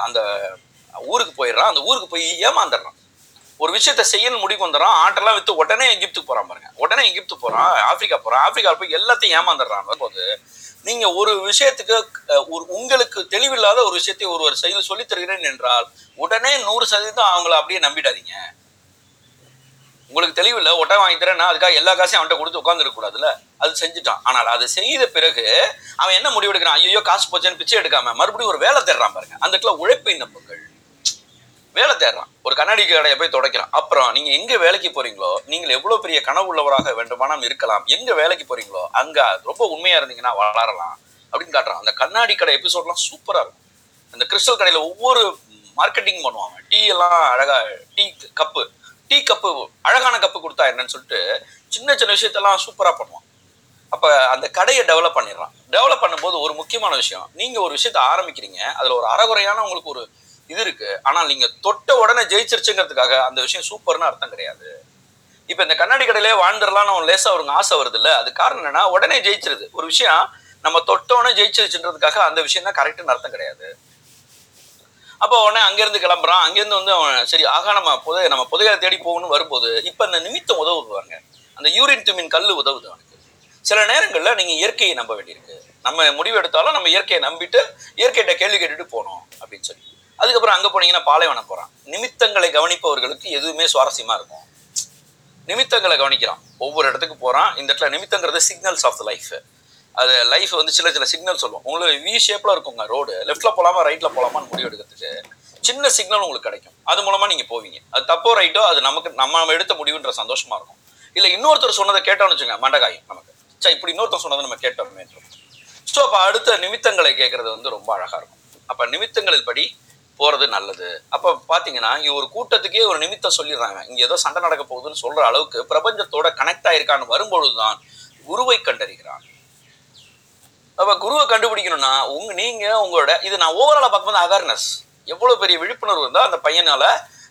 Speaker 1: அந்த ஊருக்கு போயிடுறான். அந்த ஊருக்கு போய் ஏமாந்துடுறான். ஒரு விஷயத்த செய்யணும் முடிவு வந்துடுறான். ஆட்டெல்லாம் வித்து உடனே எகிப்துக்கு போறான் பாருங்க. உடனே எகிப்து போறான் ஆப்பிரிக்கா போறான். ஆப்பிரிக்கா போய் எல்லாத்தையும் ஏமாந்துடுறான். போது நீங்க ஒரு விஷயத்துக்கு ஒரு உங்களுக்கு தெளிவில்லாத ஒரு விஷயத்தை ஒருவர் செய்து சொல்லித் தருகிறேன் என்றால் உடனே நூறு சதவீதம் அவங்கள அப்படியே நம்பிடாதீங்க. உங்களுக்கு தெளிவில் ஒட்டை வாங்கி தரேன்னா அதுக்காக எல்லா காசையும் அவன்கிட்ட கொடுத்து உட்காந்துருக்கூடாதுல்ல அது செஞ்சுட்டான். ஆனால் அது செய்த பிறகு அவன் என்ன முடிவு எடுக்கிறான் ஐயோ காசு போச்சேன்னு பிச்சை எடுக்காம மறுபடியும் ஒரு வேலை தேடுறான் பாருங்க. அந்த இடத்துல உழைப்பின் நம்புங்கள் வேலை தேடுறான். ஒரு கண்ணாடி கடையை போய் துடைக்கிறான். அப்புறம் நீங்க எங்க வேலைக்கு போறீங்களோ நீங்கள் எவ்வளவு பெரிய கனவு உள்ளவராக வேண்டுமானம் இருக்கலாம். எங்க வேலைக்கு போறீங்களோ அங்க ரொம்ப உண்மையா இருந்தீங்கன்னா வளரலாம் அப்படின்னு காட்டுறான். அந்த கண்ணாடி கடை எபிசோட்லாம் சூப்பரா இருக்கும். அந்த கிறிஸ்டல் கடையில ஒவ்வொரு மார்க்கெட்டிங் பண்ணுவாங்க டீ எல்லாம் அழகா டீ கப்பு டீ கப்பு அழகான கப்பு கொடுத்தா என்னன்னு சொல்லிட்டு சின்ன சின்ன விஷயத்தெல்லாம் சூப்பராக பண்ணுவான். அப்போ அந்த கடையை டெவலப் பண்ணிடுறான். டெவலப் பண்ணும்போது ஒரு முக்கியமான விஷயம் நீங்கள் ஒரு விஷயத்த ஆரம்பிக்கிறீங்க அதில் ஒரு அறகுறையான உங்களுக்கு ஒரு இது இருக்குது ஆனால் நீங்கள் தொட்ட உடனே ஜெயிச்சிருச்சுங்கிறதுக்காக அந்த விஷயம் சூப்பர்னு அர்த்தம் கிடையாது. இப்போ இந்த கண்ணாடி கடையிலே வாழ்ந்துடலாம்னு அவன் லேசாக அவருக்கு ஆசை வருது இல்லை அது காரணம் என்னன்னா உடனே ஜெயிச்சிருது. ஒரு விஷயம் நம்ம தொட்ட உடனே ஜெயிச்சிருச்சுன்றதுக்காக அந்த விஷயம் தான் கரெக்டுன்னு அர்த்தம் கிடையாது. அப்போ உடனே அங்கேருந்து கிளம்புறான். அங்கேருந்து வந்து அவன் சரி ஆகா நம்ம புதைய நம்ம புதையலை தேடி போகணும்னு வரும்போது இப்போ இந்த நிமித்தம் உதவுவாங்க அந்த யூரின் துமின் கல் உதவுது அவனுக்கு. சில நேரங்களில் நீங்கள் இயற்கையை நம்ப வேண்டியிருக்கு. நம்ம முடிவு எடுத்தாலும் நம்ம இயற்கையை நம்பிட்டு இயற்கையிட்ட கேள்வி கேட்டுட்டு போகணும் அப்படின்னு சொல்லி. அதுக்கப்புறம் அங்கே போனீங்கன்னா பாலைவனம் போகிறான் நிமித்தங்களை கவனிப்பவர்களுக்கு எதுவுமே சுவாரஸ்யமாக இருக்கும். நிமித்தங்களை கவனிக்கிறான். ஒவ்வொரு இடத்துக்கு போகிறான் இந்த இடத்துல நிமித்தங்கிறது சிக்னல்ஸ் ஆஃப் த லைஃப் அது லைஃப் வந்து சில சில சிக்னல் சொல்லுவோம். உங்களுக்கு வி ஷேப்ல இருக்குங்க ரோடு லெஃப்ட்ல போலாமா ரைட்ல போலாமான்னு முடிவு எடுக்கிறதுக்கு சின்ன சிக்னல் உங்களுக்கு கிடைக்கும். அது மூலமா நீங்க போவீங்க. அது தப்போ ரைட்டோ அது நமக்கு நம்ம எடுத்த முடிவுன்ற சந்தோஷமா இருக்கும். இல்ல இன்னொருத்தர் சொன்னதை கேட்டோம்னு வச்சுங்க மண்டகாயம் நமக்கு. சே இப்படி இன்னொருத்தர் சொன்னதை நம்ம கேட்டோமே. ஸோ அப்போ அடுத்த நிமித்தங்களை கேட்கறது வந்து ரொம்ப அழகா இருக்கும். அப்ப நிமித்தங்களில் படி போறது நல்லது. அப்ப பாத்தீங்கன்னா இங்க ஒரு கூட்டத்துக்கே ஒரு நிமித்தம் சொல்லிடுறாங்க. இங்க ஏதோ சண்டை நடக்க போகுதுன்னு சொல்ற அளவுக்கு பிரபஞ்சத்தோட கனெக்ட் ஆயிருக்கான்னு வரும்பொழுதுதான் குருவை கண்டறிகிறான். அப்ப குருவை கண்டுபிடிக்கணும்னா உங்க நீங்க உங்களோட இது நான் ஓவராலா பார்க்கும்போது அவேர்னஸ் எவ்வளவு பெரிய விழிப்புணர்வு இருந்தா அந்த பையனால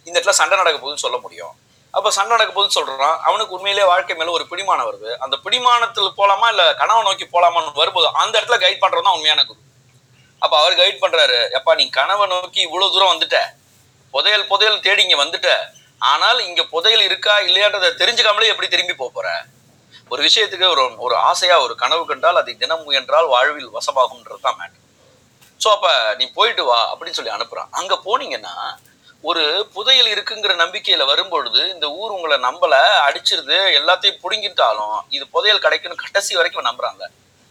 Speaker 1: இந்த இடத்துல சண்டை நடக்க போகுதுன்னு சொல்ல முடியும். அப்ப சண்டை நடக்க போகுதுன்னு சொல்றான் அவனுக்கு உண்மையிலேயே வாழ்க்கை மேல ஒரு பிடிமானம் வருது. அந்த பிடிமானத்தில் போலாமா இல்ல கனவை நோக்கி போலாமான்னு வரும்போது அந்த இடத்துல கைட் பண்ணுறது தான் உண்மையான குரு. அப்ப அவர் கைட் பண்றாரு எப்பா நீ கனவை நோக்கி இவ்வளவு தூரம் வந்துட்ட. புதையல் புதையல் தேடி இங்க வந்துட்ட. ஆனால் இங்க புதையல் இருக்கா இல்லையான்றதை தெரிஞ்சுக்காமலே எப்படி திரும்பி போப் போற? ஒரு விஷயத்துக்கு ஒரு ஒரு ஆசையா ஒரு கனவு கண்டால் அதை தினம் முயன்றால் வாழ்வில் வசமாகும்ன்றது தான் மேட்ரு ஸோ அப்ப நீ போயிட்டு வா அப்படின்னு சொல்லி அனுப்புறான். அங்க போனீங்கன்னா ஒரு புதையல் இருக்குங்கிற நம்பிக்கையில வரும்பொழுது இந்த ஊர் உங்களை நம்பல அடிச்சிருது எல்லாத்தையும் புடுங்கிட்டாலும் இது புதையல் கிடைக்குன்னு கடைசி வரைக்கும் நம்புறாங்க.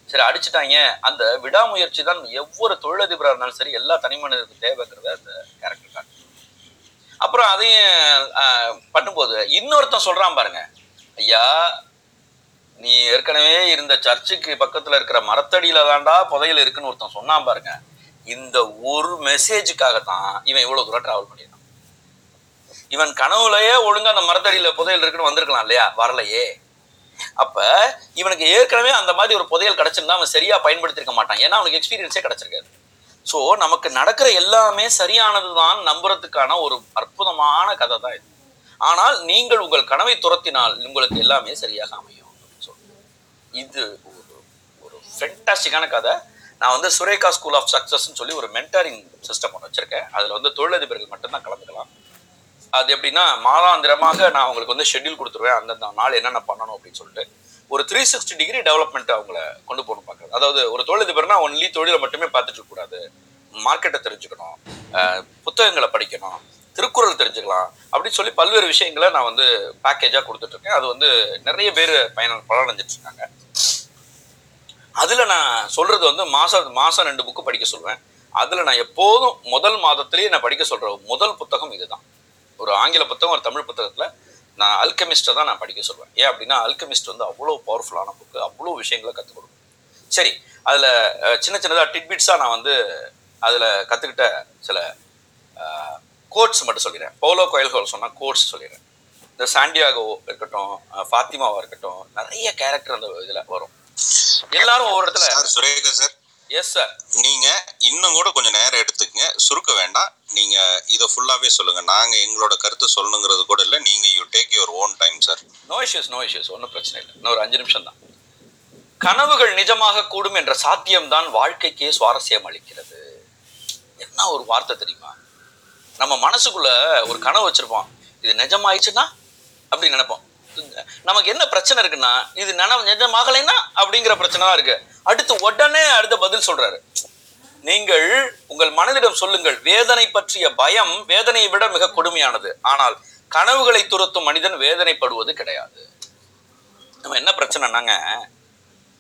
Speaker 1: சரி அடிச்சுட்டாங்க. அந்த விடாமுயற்சி தான் எவ்வொரு தொழிலதிபராக இருந்தாலும் சரி எல்லா தனி மனிதனுக்கு தேவைங்கிறத அந்த கேரக்டர் காட்டு அப்புறம் அதையும் பண்ணும்போது இன்னொருத்தன் சொல்றான் பாருங்க. ஐயா நீ ஏற்கனவே இருந்த சர்ச்சுக்கு பக்கத்துல இருக்கிற மரத்தடியில தான்டா புதையல் இருக்குன்னு ஒருத்தன் சொன்னான் பாருங்க. இந்த ஒரு மெசேஜுக்காக தான் இவன் இவ்வளவு தூரம் டிராவல் பண்ணியிருக்கான். இவன் கனவுலயே ஒழுங்கா அந்த மரத்தடியில புதையல் இருக்குன்னு வந்திருக்கலாம் இல்லையா? வரலையே. அப்ப இவனுக்கு ஏற்கனவே அந்த மாதிரி ஒரு புதையல் கிடைச்சிருந்தா அவன் சரியா பயன்படுத்திருக்க மாட்டான். ஏன்னா அவனுக்கு எக்ஸ்பீரியன்ஸே கிடைச்சிருக்காரு ஸோ நமக்கு நடக்கிற எல்லாமே சரியானது தான் நம்புறதுக்கான ஒரு அற்புதமான கதை தான் இது. ஆனால் நீங்கள் உங்கள் கனவை துரத்தினால் உங்களுக்கு எல்லாமே சரியாக அமையும். இது ஒரு ஒரு ஃபென்டாஸ்டிக்கான கதை. நான் வந்து சுரேகா ஸ்கூல் ஆஃப் சக்ஸஸ்ன்னு சொல்லி ஒரு மென்டரிங் சிஸ்டம் ஒன்று வச்சுருக்கேன். அதில் வந்து தொழிலதிபர்கள் மட்டும்தான் கலந்துக்கலாம். அது எப்படின்னா மாதாந்திரமாக நான் அவங்களுக்கு வந்து ஷெட்யூல் கொடுத்துருவேன். அந்தந்த நாள் என்னென்ன பண்ணணும் அப்படின்னு சொல்லிட்டு. ஒரு த்ரீ சிக்ஸ்டி டிகிரி டெவலப்மெண்ட் அவங்கள கொண்டு போகணும் பார்க்குறது. அதாவது ஒரு தொழிலதிபர்னா ஒன்லி தொழிலை மட்டுமே பார்த்துட்டு கூடாது மார்க்கெட்டை தெரிஞ்சுக்கணும். புத்தகங்களை படிக்கணும். திருக்குறள் தெரிஞ்சுக்கலாம் அப்படின்னு சொல்லி பல்வேறு விஷயங்களை நான் வந்து பேக்கேஜாக கொடுத்துட்ருக்கேன். அது வந்து நிறைய பேர் பயன பலனடைஞ்சிட்டு இருக்காங்க அதில் நான் சொல்கிறது வந்து மாதம் மாதம் ரெண்டு புக்கு படிக்க சொல்லுவேன் அதில் நான் எப்போதும் முதல் மாதத்துலேயே நான் படிக்க சொல்கிற முதல் புத்தகம் இதுதான். ஒரு ஆங்கில புத்தகம் ஒரு தமிழ் புத்தகத்தில் நான் அல்கெமிஸ்ட்டை தான் நான் படிக்க சொல்லுவேன் ஏன் அப்படின்னா அல்கெமிஸ்ட் வந்து அவ்வளோ பவர்ஃபுல்லான புக்கு அவ்வளோ விஷயங்களை கற்றுக் கொடுக்கும் சரி அதில் சின்ன சின்னதாக டிட்பிட்ஸாக நான் வந்து அதில் கற்றுக்கிட்ட சில கோட்ஸ் மட்டும் சொல்லிடுறேன். போலோ கோயல்கோல் சொன்னால் கோட்ஸ் சொல்லிடுறேன். இந்த சாண்டியாகோ இருக்கட்டும் அஹ் ஃபாத்திமாவா இருக்கட்டும் நிறைய கேரக்டர் அந்த இதில் வரும். எல்லாரும் ஒவ்வொரு இடத்துல
Speaker 2: sir Surekha sir.
Speaker 1: Yes sir
Speaker 2: நீங்க இன்னும் கூட கொஞ்சம் நேரம் எடுத்துக்கங்க. சுருக்க வேண்டாம். நீங்க இதை ஃபுல்லாவே சொல்லுங்க. நாங்க எங்களோட கருத்து சொல்லணுங்கிறது கூட இல்ல. நீங்க you take your own time sir
Speaker 1: no issues no issues ஒன்றும் பிரச்சனை இல்லை. இன்னும் ஒரு அஞ்சு நிமிஷம் தான். கனவுகள் நிஜமாக கூடும் என்ற சாத்தியம்தான் வாழ்க்கைக்கே சுவாரஸ்யம் அளிக்கிறது. என்ன ஒரு வார்த்தை தெரியுமா? நம்ம மனசுக்குள்ள ஒரு கனவு வச்சிருப்போம். இது நிஜமாயிடுச்சுன்னா அப்படி நினைப்போம். நமக்கு என்ன பிரச்சனை இருக்குன்னா இது நினைவு நிஜமாகலைன்னா அப்படிங்கிற பிரச்சனை தான் இருக்கு. அடுத்து உடனே அடுத்த பதில் சொல்றாரு. நீங்கள் உங்கள் மனதிடம் சொல்லுங்கள் வேதனை பற்றிய பயம் வேதனையை விட மிக கொடுமையானது. ஆனால் கனவுகளை துரத்தும் மனிதன் வேதனைப்படுவது கிடையாது. நம்ம என்ன பிரச்சனைனாங்க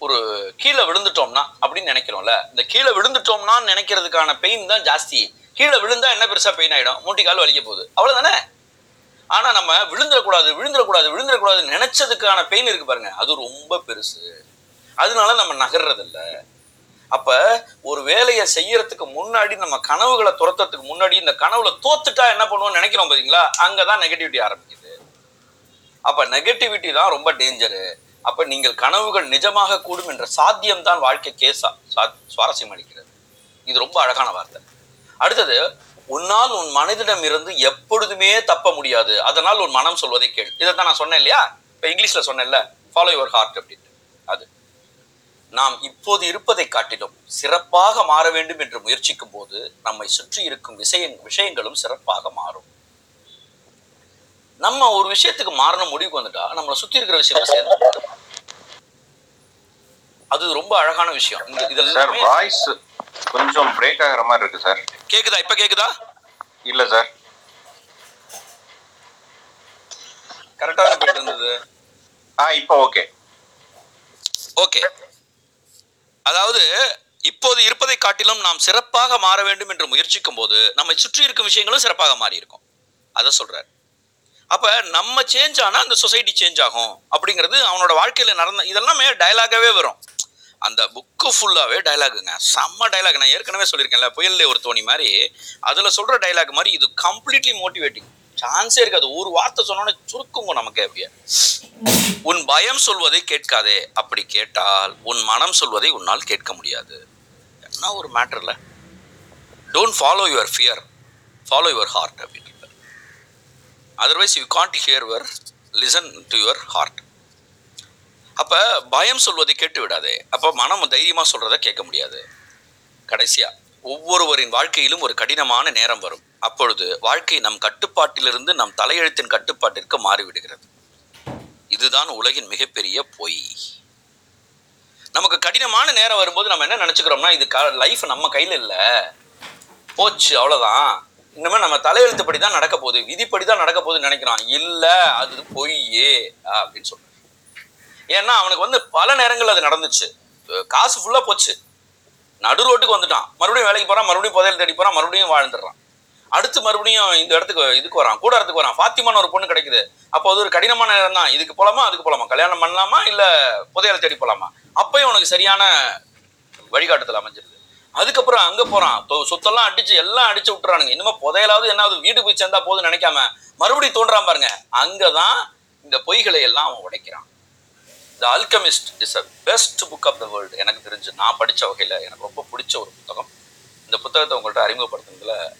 Speaker 1: ஒரு கீழே விழுந்துட்டோம்னா அப்படின்னு நினைக்கிறோம்ல. இந்த கீழே விழுந்துட்டோம்னா நினைக்கிறதுக்கான பெயின் தான் ஜாஸ்தி. கீழே விழுந்தா என்ன பெருசா பெயின் ஆயிடும்? மூட்டி கால் வலிக்க போகுது. அவ்வளவுதானே? ஆனா நம்ம விழுந்துடக்கூடாது விழுந்துடக்கூடாது விழுந்துடக்கூடாது நினைச்சதுக்கான பெயின் இருக்கு பாருங்க. அது ரொம்ப பெருசு. அதனால நம்ம நகர்றது அப்போ அப்ப ஒரு வேலையை செய்யறதுக்கு முன்னாடி நம்ம கனவுகளை துரத்துறதுக்கு முன்னாடி இந்த கனவுல தோத்துட்டா என்ன பண்ணுவோம்னு நினைக்கிறோம் பாத்தீங்களா? அங்கதான் நெகட்டிவிட்டி ஆரம்பிக்குது. அப்ப நெகட்டிவிட்டி தான் ரொம்ப டேஞ்சரு அப்ப நீங்கள் கனவுகள் நிஜமாக கூடும் என்ற சாத்தியம் தான் வாழ்க்கைக்கே சா சுவாரஸ்யம் அளிக்கிறது இது ரொம்ப அழகான வார்த்தை. அடுத்தது உன்னால் உன் மனதிடம் இருந்து எப்பொழுதுமே தப்ப முடியாது. அதனால் உன் மனம் சொல்வதை கேள். இதை தான் நான் சொன்னேன் இல்லையா? இப்போ இங்கிலீஷ்ல சொன்னேன்ல ஃபாலோ யுவர் ஹார்ட் அப்படின்ட்டு. அது. நாம் இப்போது இருப்பதை காட்டிலும் சிறப்பாக மாற வேண்டும் என்று முயற்சிக்கும் போது நம்மை சுற்றி இருக்கும் விஷய விஷயங்களும் சிறப்பாக மாறும். நம்ம ஒரு விஷயத்துக்கு மாறணும் முடிவுக்கு வந்துட்டா நம்மளை சுத்தி இருக்கிற விஷயம் சேர்ந்து அது ரொம்ப அழகான விஷயம். இந்த
Speaker 2: சார்
Speaker 1: இதெல்லாமே
Speaker 2: வாய்ஸ் கொஞ்சம் பிரேக் ஆகிற மாதிரி இருக்கு சார்.
Speaker 1: கேக்குதா? இப்ப கேக்குதா?
Speaker 2: இல்ல சார்.
Speaker 1: கரெக்டா போயிட்டு இருந்தது?
Speaker 2: ஆ இப்போ ஓகே
Speaker 1: ஓகே அதாவது இப்போது இருப்பதை காட்டிலும் நாம் சிறப்பாக மாற வேண்டும் என்று முயற்சிக்கும் போது நம்மை சுற்றி இருக்கும் விஷயங்களும் சிறப்பாக மாறி இருக்கும் அதை சொல்றாரு. அப்போ நம்ம சேஞ்ச் ஆனால் அந்த சொசைட்டி சேஞ்ச் ஆகும் அப்படிங்கிறது அவனோட வாழ்க்கையில் நடந்த இதெல்லாமே டயலாகாவே வரும். அந்த புக்கு ஃபுல்லாகவே டைலாகுங்க செம்ம டயலாக் நான் ஏற்கனவே சொல்லியிருக்கேன்ல புயல்ல ஒரு தோணி மாதிரி அதில் சொல்கிற டயலாக் மாதிரி இது கம்ப்ளீட்லி மோட்டிவேட்டிங் சான்ஸே இருக்காது. ஒரு வார்த்தை சொன்னோன்னே சுருக்குங்க நமக்கு அப்படியே. உன் பயம் சொல்வதை கேட்காதே. அப்படி கேட்டால் உன் மனம் சொல்வதை உன்னால் கேட்க முடியாது. என்ன ஒரு மேட்டரில் don't follow your fear follow your heart அப்படின்னு. Otherwise you can't hear your listen to your heart அப்போ பயம் சொல்வதை கேட்டு விடாதே. அப்போ மனம் தைரியமாக சொல்கிறத கேட்க முடியாது. கடைசியாக ஒவ்வொருவரின் வாழ்க்கையிலும் ஒரு கடினமான நேரம் வரும். அப்பொழுது வாழ்க்கை நம் கட்டுப்பாட்டிலிருந்து நம் தலையெழுத்தின் கட்டுப்பாட்டிற்கு மாறிவிடுகிறது. இதுதான் உலகின் மிகப்பெரிய பொய். நமக்கு கடினமான நேரம் வரும்போது நம்ம என்ன நினச்சிக்கிறோம்னா இது லைஃப் நம்ம கையில் இல்லை. போச்சு அவ்வளோதான் இனிமேல் நம்ம தலையெழுத்துப்படி தான் நடக்க போகுது. விதிப்படி தான் நடக்க போகுதுன்னு நினைக்கிறான். இல்லை அது பொய்யே அப்படின்னு சொல்றேன். ஏன்னா அவனுக்கு வந்து பல நேரங்கள் அது நடந்துச்சு. காசு ஃபுல்லாக போச்சு. நடு ரோட்டுக்கு வந்துட்டான். மறுபடியும் வேலைக்கு போகிறான் மறுபடியும் புதையல் தேடி போகிறான் மறுபடியும் வாழ்ந்துடுறான். அடுத்து மறுபடியும் இந்த இடத்துக்கு இதுக்கு வரான் கூடாரத்துக்கு வரான். ஃபாத்திமான ஒரு பொண்ணு கிடைக்குது. அப்போ அது ஒரு கடினமான நேரம் தான். இதுக்கு போகலாமா அதுக்கு போகலாமா கல்யாணம் பண்ணலாமா இல்லை புதையலை தேடி போகலாமா அப்பயும் உனக்கு சரியான வழிகாட்டுதல் அமைஞ்சிருது. அதுக்கப்புறம் அங்க போறான். தொ- சொத்தெல்லாம் அடிச்சு எல்லாம் அடிச்சு விட்டுறானுங்க. இன்னுமா புதையலாவது என்னாவது வீடு போய் சேர்ந்தா போதும் நினைக்காம மறுபடியும் தோன்றான் பாருங்க. அங்கதான் இந்த பொய்களை எல்லாம் அவன் உடைக்கிறான். The Alchemist is a best book of the world எனக்கு தெரிஞ்சு நான் படித்த வகையில் எனக்கு ரொம்ப பிடிச்ச ஒரு புத்தகம். இந்த புத்தகத்தை உங்கள்கிட்ட அறிமுகப்படுத்துனதுல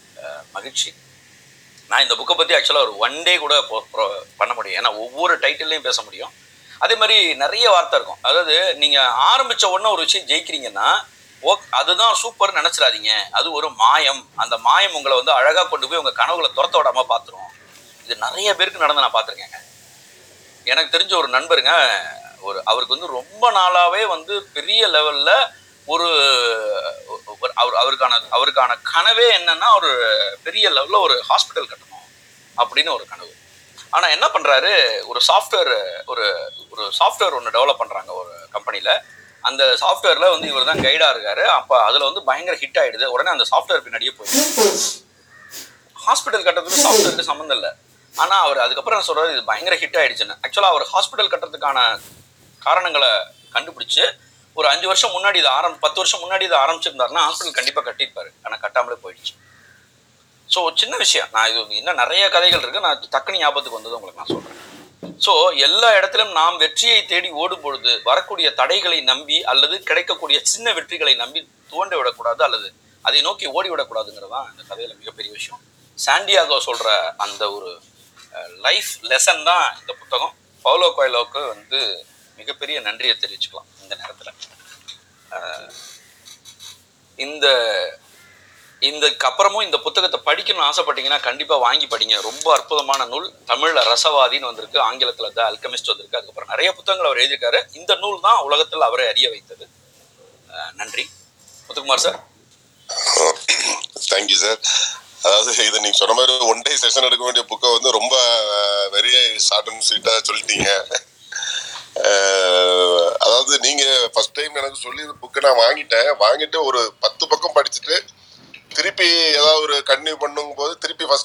Speaker 1: மகிழ்ச்சி. நான் இந்த புக்கை பற்றி ஆக்சுவலாக ஒரு ஒன் டே கூட பண்ண முடியும். ஏன்னா ஒவ்வொரு டைட்டில்லையும் பேச முடியும். அதே மாதிரி நிறைய வார்த்தை இருக்கும். அதாவது நீங்கள் ஆரம்பிச்ச உடனே ஒரு விஷயம் ஜெயிக்கிறீங்கன்னா ஓ அதுதான் சூப்பர் நினச்சிடாதீங்க. அது ஒரு மாயம். அந்த மாயம் உங்களை வந்து அழகாக கொண்டு போய் உங்கள் கனவுகளை துரத்த விடாமல் பார்த்துரும் இது நிறைய பேருக்கு நடந்து நான் பார்த்துருக்கேங்க எனக்கு தெரிஞ்ச ஒரு நண்பருங்க ஒரு அவருக்கு வந்து ரொம்ப நாளாகவே வந்து பெரிய லெவலில் ஒரு ஒரு- அவர் அவருக்கான அவருக்கான கனவே என்னன்னா ஒரு பெரிய லெவலில் ஒரு ஹாஸ்பிட்டல் கட்டணும் அப்படின்னு ஒரு கனவு. ஆனால் என்ன பண்ணுறாரு ஒரு சாஃப்ட்வேர் ஒரு ஒரு சாஃப்ட்வேர் ஒன்று டெவலப் பண்ணுறாங்க ஒரு கம்பெனியில் அந்த சாஃப்ட்வேர்ல வந்து இவர் தான் கைடா இருக்காரு. அப்ப அதுல வந்து பயங்கர ஹிட் ஆயிடுது. உடனே அந்த சாஃப்ட்வேர் பின்னாடியே போயிடுது. ஹாஸ்பிட்டல் கட்டுறதுக்கு சாஃப்ட்வேருக்கு சம்மந்தம் இல்லை. ஆனா அவர் அதுக்கப்புறம் நான் சொல்றாரு? இது பயங்கர ஹிட் ஆயிடுச்சுன்னு. ஆக்சுவலா அவர் ஹாஸ்பிட்டல் கட்டுறதுக்கான காரணங்களை கண்டுபிடிச்சு ஒரு அஞ்சு வருஷம் முன்னாடி இதை ஆரம் பத்து வருஷம் முன்னாடி இதை ஆரம்பிச்சிருந்தாருன்னா ஹாஸ்பிட்டல் கண்டிப்பா கட்டியிருப்பாரு. ஆனா கட்டாமலே போயிடுச்சு. ஸோ சின்ன விஷயம். நான் இது இன்னும் நிறைய கதைகள் இருக்கு. நான் டக்குனு ஞாபகத்துக்கு வந்தது உங்களுக்கு நான் சொல்றேன். ஸோ எல்லா இடத்திலும் நாம் வெற்றியை தேடி ஓடும் பொழுது வரக்கூடிய தடைகளை நம்பி அல்லது கிடைக்கக்கூடிய சின்ன வெற்றிகளை நம்பி துவண்டு விடக்கூடாது அல்லது அதை நோக்கி ஓடி விடக்கூடாதுங்கிறது தான் இந்த கதையில மிகப்பெரிய விஷயம். சாண்டியாகோ சொல்ற அந்த ஒரு லைஃப் லெசன் தான் இந்த புத்தகம். பவுலோ கோயிலோவுக்கு வந்து மிகப்பெரிய நன்றியை தெரிவிச்சுக்கலாம் இந்த நேரத்தில். இந்த இதுக்கு அப்புறமும் இந்த புத்தகத்தை படிக்கணும்னு ஆசைப்பட்டீங்கன்னா கண்டிப்பாக வாங்கி படிங்க. ரொம்ப அற்புதமான நூல். தமிழில் ரசவாதின்னு வந்திருக்கு. ஆங்கிலத்தில் த அல்கமிஸ்ட் வந்திருக்கு. அதுக்கப்புறம் நிறைய புத்தகங்கள் அவர் எழுதியிருக்காரு. இந்த நூல் தான் உலகத்தில் அவரை அறிய வைத்தது. நன்றி. முத்துக்குமார் சார்.
Speaker 3: தேங்க்யூ சார் அதாவது இது நீங்க சொன்ன மாதிரி ஒன் டே செஷன் எடுக்க வேண்டிய புக்கை வந்து ரொம்ப வெரி ஷார்ட் அண்ட் ஸ்வீட்டாக சொல்லிட்டீங்க அதாவது நீங்க ஃபர்ஸ்ட் டைம் எனக்கு சொல்லி புக்கை நான் வாங்கிட்டேன். வாங்கிட்டு ஒரு பத்து பக்கம் படிச்சுட்டு திருப்பி ஏதாவது ஒரு கன்டினியூ பண்ணும் போது திருப்பி ஃபர்ஸ்ட்